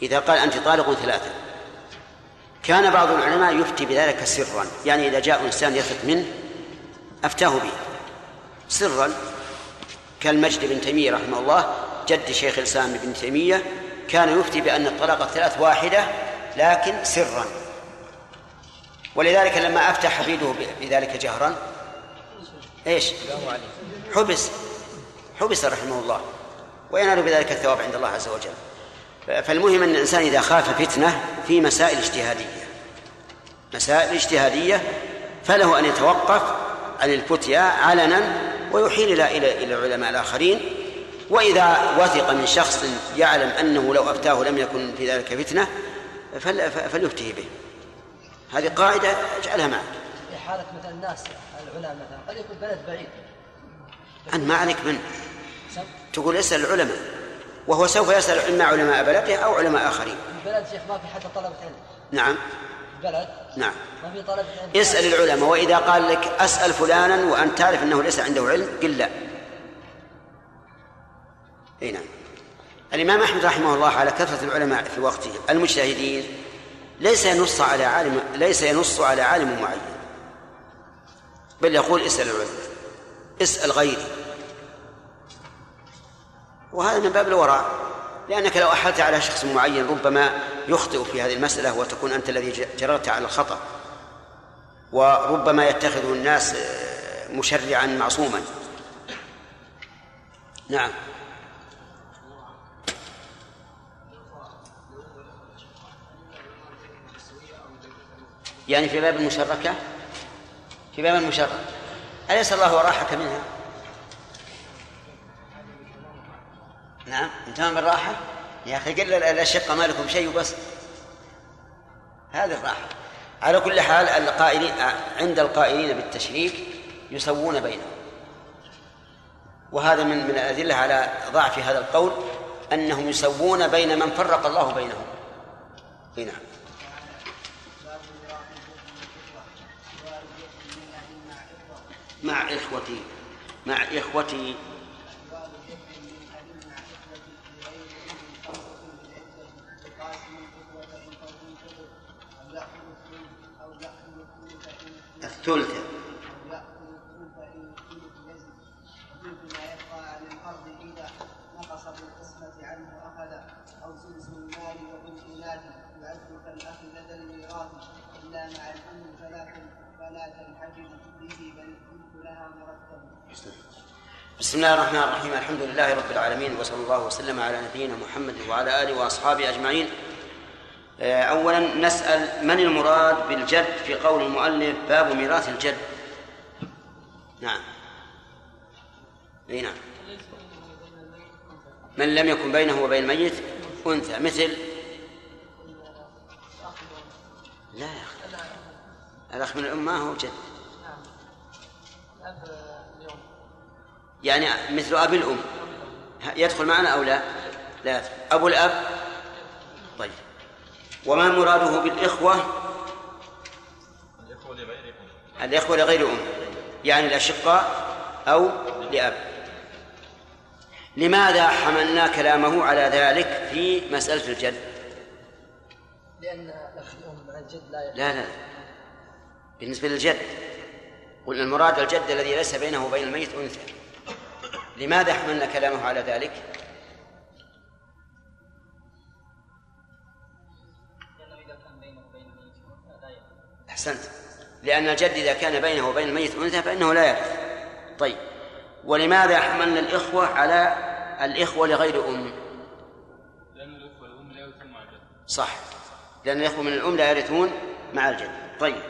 إذا قال أنت طالق ثلاثة كان بعض العلماء يفتي بذلك سرا. يعني إذا جاء إنسان يثق منه أفتاه به. سرا كالمجد بن تيمية رحمه الله جد شيخ الإسلام ابن تيمية كان يفتي بأن الطلاق الثلاث واحدة لكن سرا. ولذلك لما أفتى حفيده بذلك جهرا إيش؟ حبس. حبس رحمه الله. وينال بذلك الثواب عند الله عز وجل. فالمهم أن الإنسان إذا خاف فتنة في مسائل اجتهادية. مسائل اجتهادية فله أن يتوقف عن الفتيا علنا ويحيل إلى إلى العلماء الآخرين. وإذا وثق من شخص يعلم أنه لو أفتاه لم يكن في ذلك فتنة فليفتيه به. هذه قاعدة أجعلها معك.
في حاله مثلا الناس العلماء مثلا قد يكون بلد بعيد.
أنت ما عليك من. تقول اسأل العلماء وهو سوف يسأل إما علماء بلده أو علماء آخرين.
البلد شيخ ما في حتى طلبة علم
نعم.
بلد
نعم.
ما في طلبة علم
اسأل العلماء وإذا قال لك أسأل فلانا وأنت تعرف أنه ليس عنده علم قل لا. إي نعم. الإمام أحمد رحمه الله على كثرة العلماء في وقته المجتهدين ليس ينص على عالم ليس ينص على عالم معين. بل يقول اسأل العلماء اسأل غيري. وهذا من باب الورع لأنك لو أحلت على شخص معين ربما يخطئ في هذه المسألة وتكون أنت الذي جررت على الخطأ. وربما يتخذه الناس مشرعا معصوما. نعم. يعني في باب المشركة؟ في باب أليس الله وراحك منها؟ نعم انتهى بالراحة يا أخي قل الأشقة ما لكم شيء بس هذه الراحة. على كل حال القائلين عند القائلين بالتشريك يسوون بينهم. وهذا من من الأدلة على ضعف هذا القول أنهم يسوون بين من فرق الله بينهم. نعم. مع إخوتي مع إخوتي. الثلث.
أو سدس المال وبنت يؤدك الأخ لدى الميراث إلا مع الأم فلا تنحجب به بل
بسم الله الرحمن الرحيم. الحمد لله رب العالمين وصلى الله وسلم على نبينا محمد وعلى آله وأصحابه أجمعين. آه، أولا نسأل من المراد بالجد في قول المؤلف باب ميراث الجد؟ نعم. أي نعم. من لم يكن بينه وبين الميت أنثى. مثل؟ لا يا أخي. الأخ من الأم ما هو جد؟ يعني مثل أبي الأم. يدخل معنا أو لا؟ لا يدخل. أبو الأب. طيب. وما مراده بالإخوة؟ الإخوة لغير أم. يعني الأشقاء أو لأب. لماذا حملنا كلامه على ذلك في مسألة الجد؟
لأن الأخ الأم مع الجد لا
لا لا. بالنسبة للجد. قلنا المراد الجد الذي ليس بينه وبين الميت أنثى. لماذا حملنا كلامه على ذلك؟ أحسنت. لأن الجد إذا كان بينه وبين الميت أنثى فإنه لا يرث طيب. ولماذا حملنا الإخوة على الإخوة لغير أم؟
لأن الإخوة الأم لا يرثون مع الجد.
صح. لأن الإخوة من الأم لا يرثون مع الجد. طيب.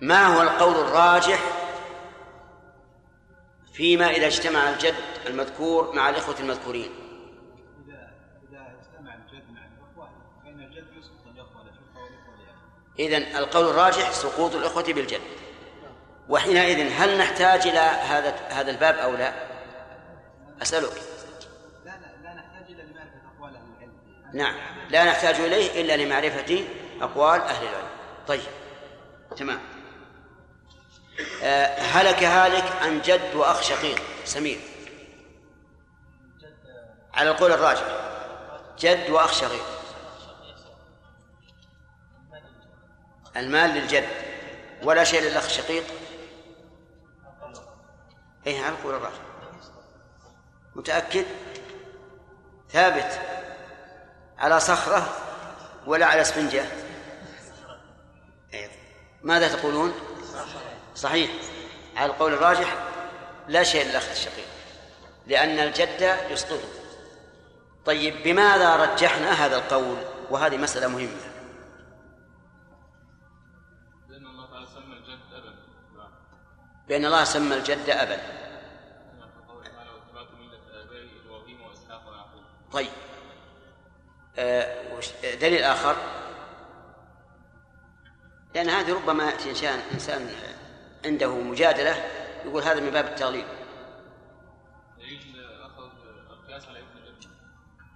ما هو القول الراجح فيما إذا اجتمع الجد المذكور مع الإخوة المذكورين؟
إذا إذا اجتمع الجد مع الإخوة فإن الجد يسقط الإخوة والإخوة
إذن القول الراجح سقوط الإخوة بالجد. وحينئذ هل نحتاج إلى هذا هذا الباب أو لا؟ أسألك.
لا لا نحتاج إلى لمعرفة أقوال أهل العلم.
نعم. لا نحتاج إليه إلا لمعرفة أقوال أهل العلم. طيب. تمام. هلك هالك عن جد وأخ شقيق سمير. على القول الراجح جد وأخ شقيق. المال للجد ولا شيء للأخ الشقيق إيه على القول الراجح. متأكد؟ ثابت. على صخرة ولا على اسفنجة إيه. ماذا تقولون؟ صحيح. على القول الراجح لا شيء للأخ الشقيق لأن الجد يسقطه طيب بماذا رجحنا هذا القول؟ وهذه مسألة مهمة.
لأن الله تعالى سمى الجد أبا
بأن الله سمى الجد أبا طيب آه دليل آخر؟ لأن هذه ربما يأتي إنسان إنسان عنده مجادلة يقول هذا من باب التغليب.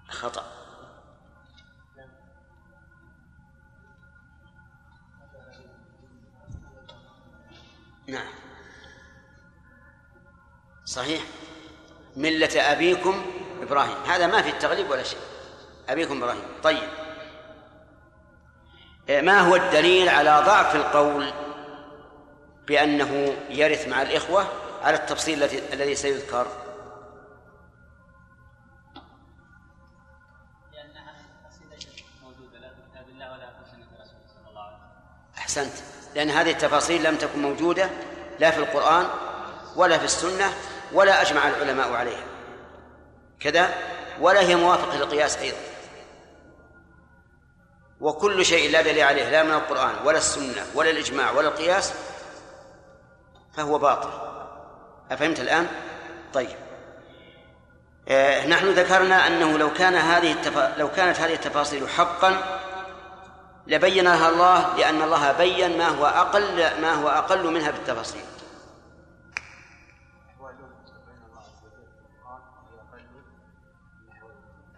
خطأ. نعم. صحيح. ملة أبيكم إبراهيم. هذا ما في التغليب ولا شيء. أبيكم إبراهيم. طيب. إيه، ما هو الدليل على ضعف القول؟ بأنه يرث مع الإخوة على التفصيل الذي سيذكر. أحسنت. لأن هذه التفاصيل لم تكن موجودة لا في القرآن ولا في السنة ولا أجمع العلماء عليها. كذا. ولا هي موافقة للقياس أيضا. وكل شيء لا دليل عليه لا من القرآن ولا السنة ولا الإجماع ولا القياس فهو باطل. أفهمت الآن؟ طيب. آه نحن ذكرنا أنه لو كان هذه التفا... لو كانت هذه التفاصيل حقا لبينها الله لأن الله بين ما هو أقل ما هو أقل منها بالتفاصيل.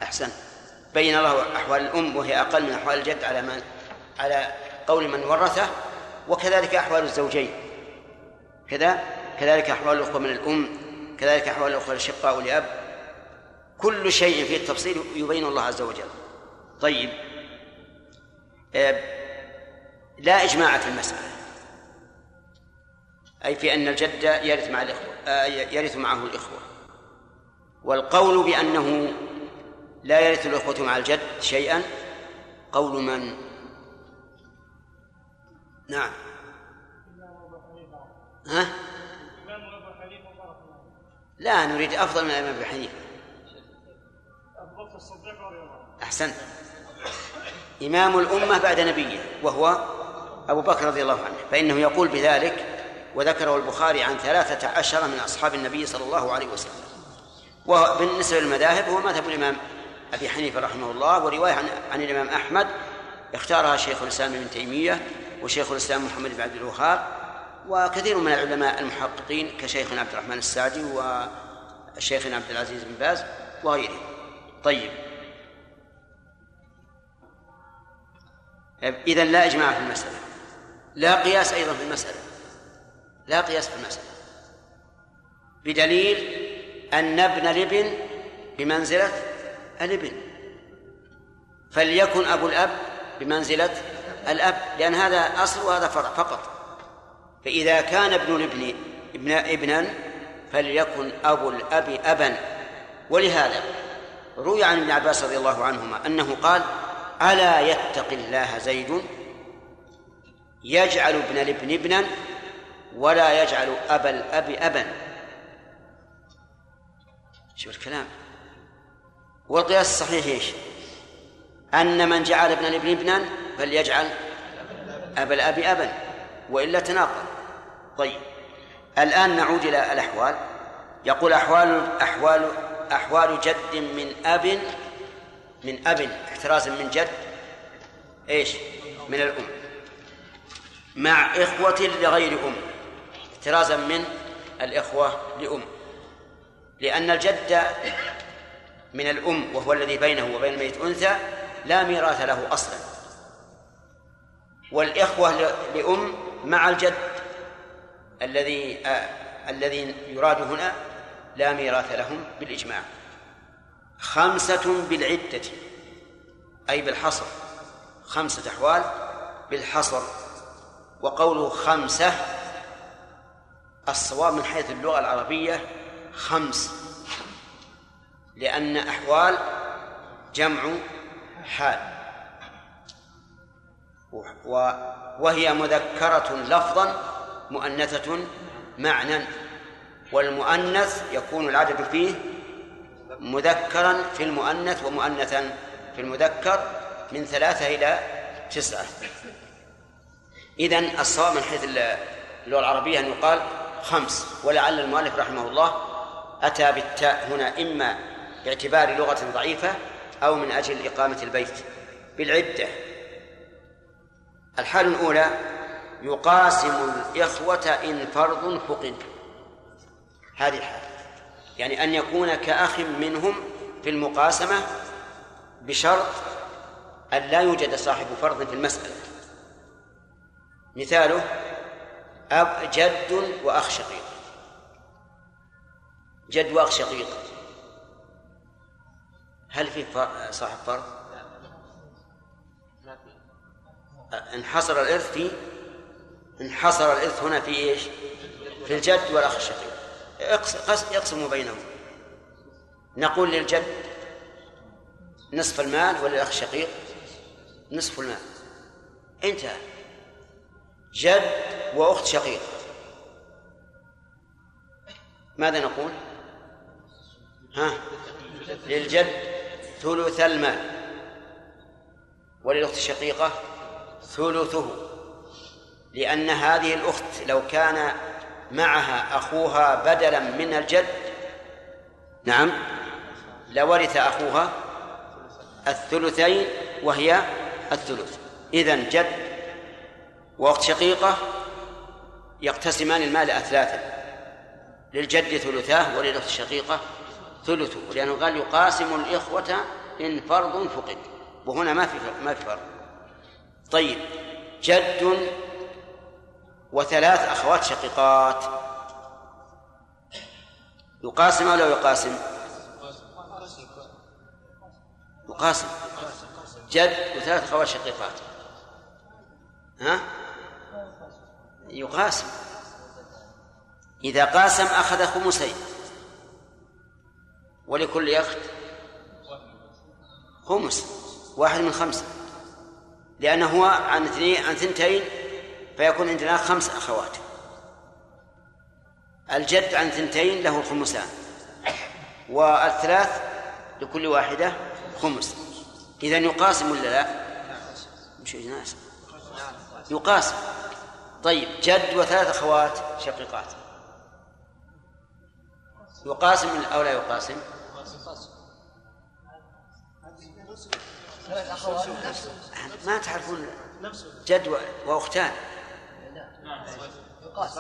أحسن. بين الله أحوال الأم وهي أقل من أحوال الجد على من على قول من ورثه وكذلك أحوال الزوجين. كذا كذلك أحوال الأخوة من الأم كذلك أحوال الأخوة الأشقاء لأب كل شيء فيه التفصيل يبين الله عز وجل. طيب. آه، لا إجماع في المسألة. أي في أن الجد يرث مع الإخوة آه، يرث معه الإخوة. والقول بأنه لا يرث الأخوة مع الجد شيئا قول من؟ نعم. ها؟ لا نريد أفضل من الإمام أبي حنيفة.
الصديق رضي الله عنه
أحسنت. إمام الأمة بعد نبيه وهو أبو بكر رضي الله عنه فإنه يقول بذلك وذكره البخاري عن ثلاثة عشر من أصحاب النبي صلى الله عليه وسلم. وبالنسبة للمذاهب هو مذهب الإمام أبي حنيفة رحمه الله ورواية عن, عن الإمام أحمد اختارها شيخ الإسلام ابن تيمية وشيخ الإسلام محمد بن عبد الوهاب وكثير من العلماء المحققين كشيخنا عبد الرحمن السعدي وشيخنا عبد العزيز بن باز وغيرهم. طيب. إذا لا إجماع في المسألة. لا قياس أيضا في المسألة. لا قياس في المسألة. بدليل أن ابن الابن بمنزلة الابن. فليكن أبو الأب بمنزلة الأب. لأن هذا أصل وهذا فرع فقط. فإذا كان ابن الابن ابن ابنا فليكن أبو الأب أبا. ولهذا روي عن ابن عباس رضي الله عنهما أنه قال ألا يتق الله زيد؟ يجعل ابن الابن ابنا ولا يجعل أبا الأب أبا. شوف الكلام. والقياس الصحيح إيش؟ أن من جعل ابن الابن ابنا فليجعل أبا الأب أبا. وإلا تناقض. طيب. الآن نعود إلى الأحوال. يقول أحوال أحوال أحوال جد من أب من أب احترازا من جد إيش؟ من الأم. مع إخوة لغير أم. احترازا من الإخوة لأم. لأن الجد من الأم وهو الذي بينه وبين الميت أنثى لا ميراث له أصلا. والإخوة لأم مع الجد الذي آه الذي يراد هنا لا ميراث لهم بالإجماع. خمسة بالعدة أي بالحصر. خمسة أحوال بالحصر. وقوله خمسة الصواب من حيث اللغة العربية خمس لأن أحوال جمع حال. وهي مذكرة لفظا مؤنثة معنى والمؤنث يكون العدد فيه مذكرا في المؤنث ومؤنثا في المذكر من ثلاثة إلى تسعة. إذن الصواب من حيث اللغة العربية أن يقال خمس ولعل المؤلف رحمه الله أتى بالتاء هنا إما باعتبار لغة ضعيفة أو من أجل إقامة البيت بالعدة. الحال الأولى يقاسم الإخوة إن فرض فقد. هذه الحال. يعني أن يكون كأخ منهم في المقاسمة بشرط أن لا يوجد صاحب فرض في المسألة. مثاله أب جد وأخ شقيق. جد وأخ شقيق. هل في صاحب فرض؟ انحصر الإرث في انحصر الإرث هنا في إيش؟ في الجد والأخ الشقيق يقسم بينهم. نقول للجد نصف المال وللأخ الشقيق نصف المال. انتهى جد وأخت شقيقة ماذا نقول؟ ها؟ للجد ثلث المال وللأخت الشقيقة ثلثه لأن هذه الأخت لو كان معها أخوها بدلا من الجد نعم لورث أخوها الثلثين وهي الثلث. إذن جد وأخت شقيقة يقتسمان المال أثلاثا للجد ثلثاه وللأخت الشقيقة ثلثه لأنه قال يقاسم الإخوة إن فرض فقد وهنا ما في ما في فرض طيب جد وثلاث أخوات شقيقات. يقاسم أو لا يقاسم؟ يقاسم. جد وثلاث أخوات شقيقات. ها؟ يقاسم. إذا قاسم أخذ خمسين ولكل أخت خمس. واحد من خمسة. لأنه هو عن اثنين عن ثنتين فيكون عندنا خمس أخوات. الجد عن ثنتين له الخمسان والثلاث لكل واحدة خمس. إذا يقاسم ولا لا؟ وش ناس يقاسم. طيب جد وثلاث أخوات شقيقات. يقاسم أو لا يقاسم؟
ثلاث أخوات.
ما تعرفون جد وأختان؟
يقاس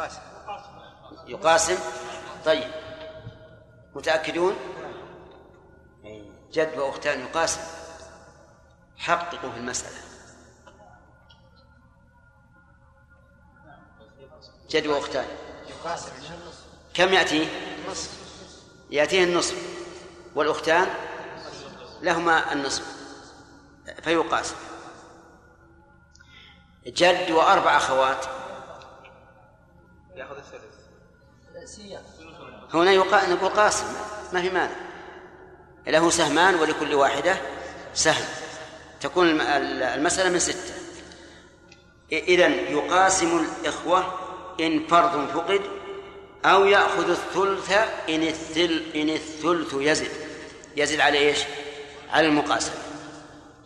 يقاسم. طيب. متأكدون؟ جد وأختان يقاسم. حققوا في المسألة. جد وأختان. كم يأتي؟ يأتيه النصف. والأختان؟ لهما النصف. فيقاسم جد وأربع أخوات.
يأخذ الثلث.
هنا يقا... نقول قاسم ما في مانع. له سهمان ولكل واحدة سهم. تكون الم- ال- المسألة من ستة. إذا يقاسم الإخوة إن فرض فقد أو يأخذ الثلث إن الثل إن الثلث يزد. يزد على إيش؟ على المقاسمة.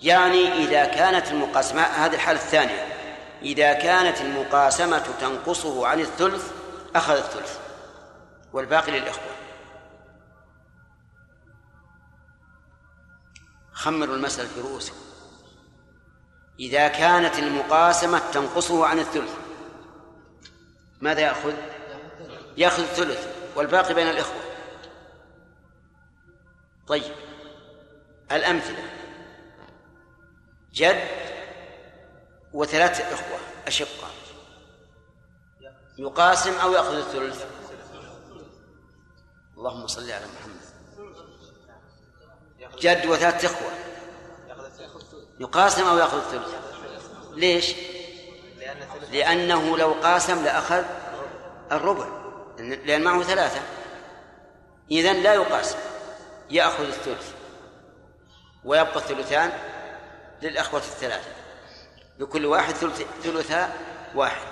يعني إذا كانت المقاسمة هذه الحالة الثانية إذا كانت المقاسمة تنقصه عن الثلث أخذ الثلث والباقي للإخوة. خمروا المسألة في رؤوسكم إذا كانت المقاسمة تنقصه عن الثلث ماذا يأخذ؟ يأخذ الثلث والباقي بين الإخوة. طيب الأمثلة. جد وثلاثة إخوة أشقة يقاسم أو يأخذ الثلث. اللهم صل على محمد. جد وثلاث إخوة. يقاسم أو يأخذ الثلث. ليش؟ لأنه لو قاسم لأخذ الربع. لأن معه ثلاثة. إذن لا يقاسم. يأخذ الثلث. ويبقى الثلثان. للأخوة الثلاثة. لكل واحد ثلث ثلثا واحد.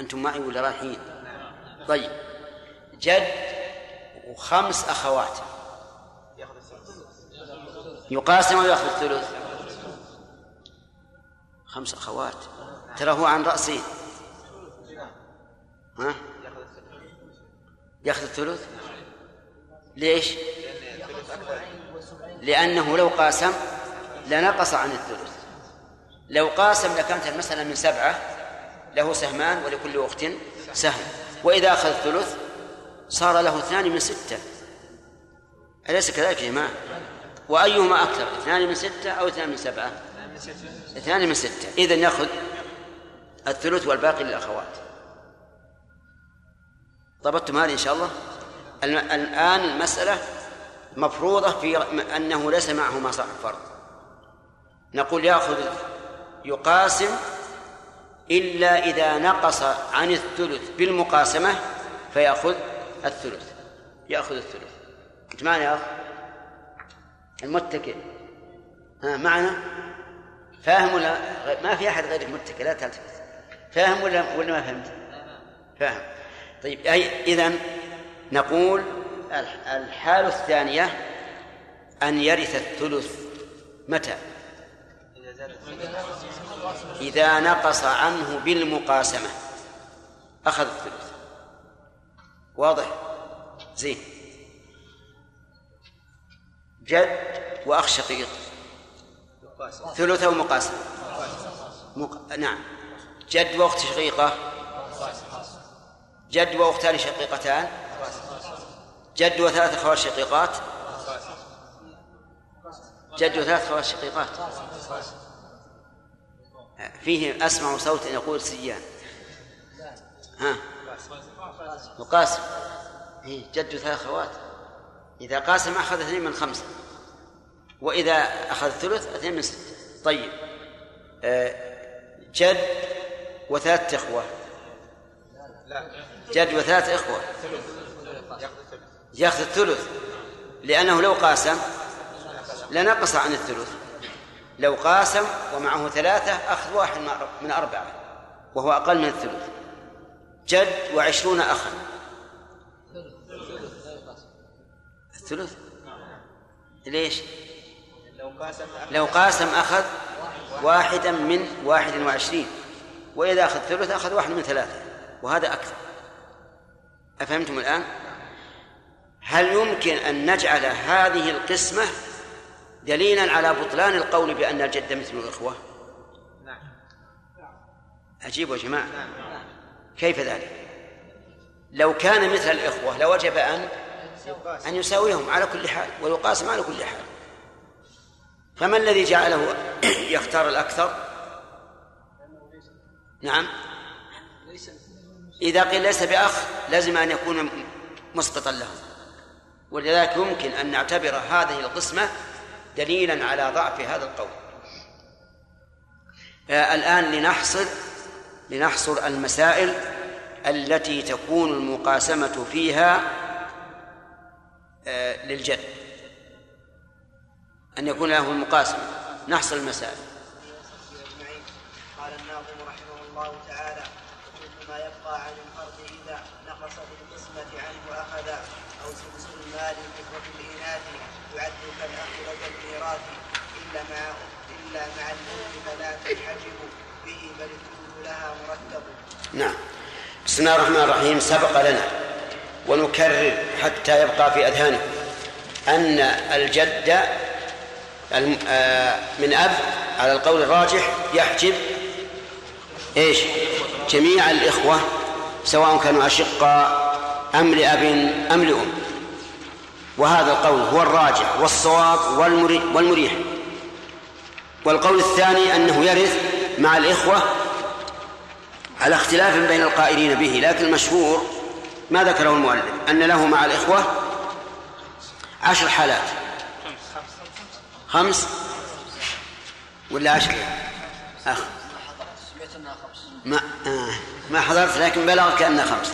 أنتم معي ولا رايحين؟ طيب. جد وخمس أخوات. يقاسم ويأخذ الثلث. خمس أخوات. ترى هو عن رأسين ها؟ يأخذ الثلث. ليش؟ لأنه لو قاسم لنقص عن الثلث. لو قاسم لكانت المسألة من سبعة له سهمان ولكل أخت سهم. وإذا أخذ الثلث صار له اثنان من ستة. أليس كذلك يا جماعة؟ وأيهما أكثر؟ اثنان من ستة أو اثنان من سبعة؟ اثنان من ستة. إذن يأخذ الثلث والباقي للأخوات. ضبطتم هذه إن شاء الله؟ الآن المسألة مفروضة في أنه ليس معه ما صاحب فرض. نقول يأخذ يقاسم إلا إذا نقص عن الثلث بالمقاسمة فيأخذ الثلث. يأخذ الثلث. أنت معنا يا أخ المتكئ. ها معنا فاهم ولا ما في أحد غيرك متكئ لا تلتفت. فاهم ولا ولا ما فهمت؟ فاهم. طيب أي إذن نقول الح- الحالة الثانية أن يرث الثلث متى؟
إذا
نقص عنه بالمقاسمة. أخذ الثلث. واضح؟ زين. جد وأخ شقيق ثلث أو مقاسمة؟ مق... نعم. جد وأخت شقيقة؟ جد وأختان شقيقتان؟ جد وثلاث أخوات شقيقات. جد وثلاث أخوات شقيقات. فيه أسمع صوت يقول سيان. ها يقاسم إيه جد ثلاث أخوات إذا قاسم أخذ اثنين من خمسة. وإذا أخذ ثلث اثنين من ستة. طيب. آه، جد وثلاثة إخوة. جد وثلاث إخوة.
ياخذ الثلث
لأنه لو قاسم لنقص عن الثلث. لو قاسم ومعه ثلاثة أخذ واحد من أربعة وهو أقل من الثلث. جد وعشرون أخا. الثلث؟ ليش؟
لو قاسم أخذ
لو قاسم أخذ واحدا من واحد وعشرين وإذا أخذ ثلث أخذ واحد من ثلاثة وهذا أكثر. أفهمتم الآن؟ هل يمكن أن نجعل هذه القسمة دليلا على بطلان القول بأن الجد مثل الإخوة؟
نعم.
أجيبوا يا جماعة. كيف ذلك؟ لو كان مثل الإخوة لوجب أن أن يساويهم على كل حال ويقاسم على كل حال. فما الذي جعله [clears throat] يختار الأكثر؟ نعم. إذا قيل ليس بأخ لازم أن يكون مسقطا له ولذلك يمكن أن نعتبر هذه القسمة دليلا على ضعف هذا القول. آه الآن لنحصر لنحصر المسائل التي تكون المقاسمة فيها آه للجد. أن يكون له المقاسمة نحصر المسائل
قال الناظم رحمه الله تعالى وكل ما يبقى عن الفرد إذا نقص بالقسمة عنه أخذ أو سدس المال بإخوة الإناث يعد كالأخرة الميراث إلا مع إلا مع الأم فلا تنحجب به بل الثلث لها مرتب
نعم. بسم الله الرحمن الرحيم. سبق لنا ونكرر حتى يبقى في أذهانكم أن الجد آه، من أب على القول الراجح يحجب إيش؟ جميع الإخوة سواء كانوا أشقاء أم لأب أم لأم. وهذا القول هو الراجح والصواب والمري والمريح. والقول الثاني أنه يرث مع الإخوة على اختلاف بين القائلين به لكن المشهور ما ذكره المؤلف أن له مع الإخوة عشر حالات. خمس؟ ولا عشر؟ أخ. ما آه ما حضرت لكن بلغ كأنه خمس.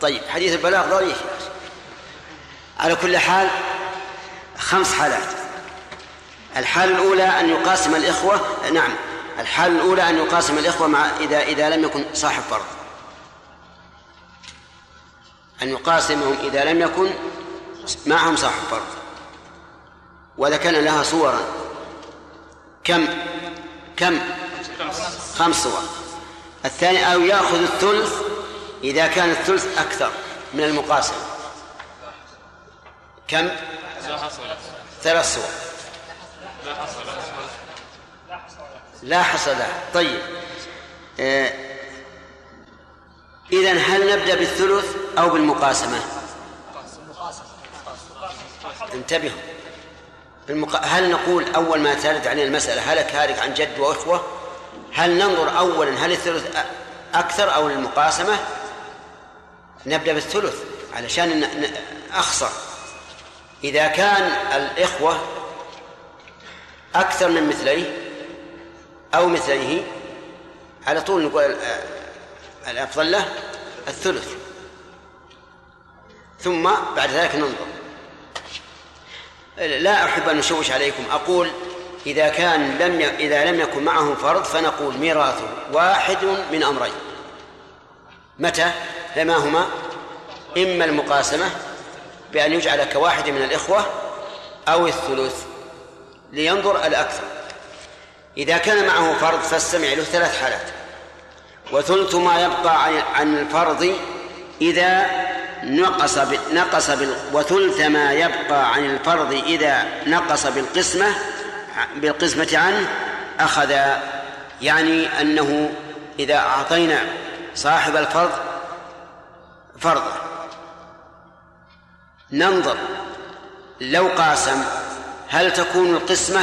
طيب حديث البلاغ ضعيف. على كل حال خمس حالات. الحالة الأولى أن يقاسم الإخوة نعم. الحالة الأولى أن يقاسم الإخوة مع إذا إذا لم يكن صاحب فرض. أن يقاسمهم إذا لم يكن معهم صاحب فرض. وذكرنا لها صورا. كم؟ كم؟ خمس صور. الثاني أو يأخذ الثلث إذا كان الثلث أكثر من المقاسم. كم؟ ثلاث صور. لا حصل له طيب. آه إذا هل نبدأ بالثلث أو بالمقاسمة؟ انتبهوا. بالمقا... هل نقول أول ما ترد علينا المسألة هلك هالك عن جد وإخوة؟ هل ننظر أولا هل الثلث أكثر أو المقاسمة نبدأ بالثلث علشان أخسر. إذا كان الإخوة أكثر من مثليه أو مثليه. على طول نقول ال- الأفضل له الثلث. ثم بعد ذلك ننظر. لا أحب أن أشوش عليكم. أقول إذا كان لم. إذا لم يكن معه فرض فنقول ميراثه واحد من أمرين. متى؟ لما هما؟ إما المقاسمة بأن يجعل كواحد من الإخوة أو الثلث. لينظر الأكثر. إذا كان معه فرض فاستمع له ثلاث حالات وثلث ما يبقى عن- الفرض إذا نقص. نقص بال... وثلث ما يبقى عن الفرض إذا نقص بالقسمة بالقسمة عنه أخذ يعني أنه إذا أعطينا صاحب الفرض فرضه ننظر لو قاسم هل تكون القسمة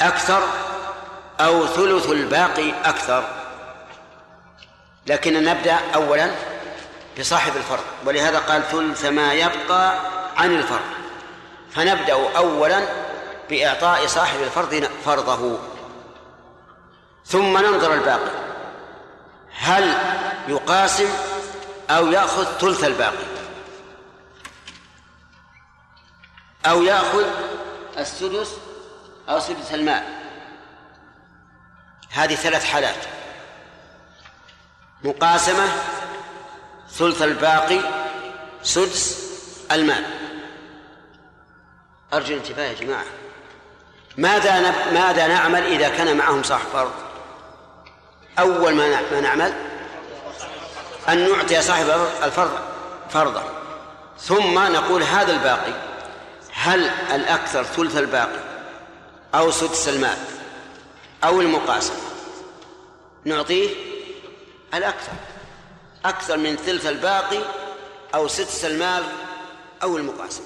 أكثر أو ثلث الباقي أكثر. لكن نبدأ أولا بصاحب الفرض ولهذا قال ثلث ما يبقى عن الفرض فنبدأ أولا بإعطاء صاحب الفرض فرضه. ثم ننظر الباقي. هل يقاسم أو يأخذ ثلث الباقي؟ أو يأخذ السدس أو سدس المال هذه ثلاث حالات. مقاسمة ثلث الباقي سدس المال أرجو الانتباه يا جماعة. ماذا. ماذا نعمل إذا كان معهم صاحب فرض أول ما ما نعمل أن نعطي صاحب الفرض فرضه ثم نقول هذا الباقي هل الأكثر ثلث الباقي أو سدس المال أو المقاسم نعطيه الأكثر أكثر من ثلث الباقي أو سدس المال أو المقاسم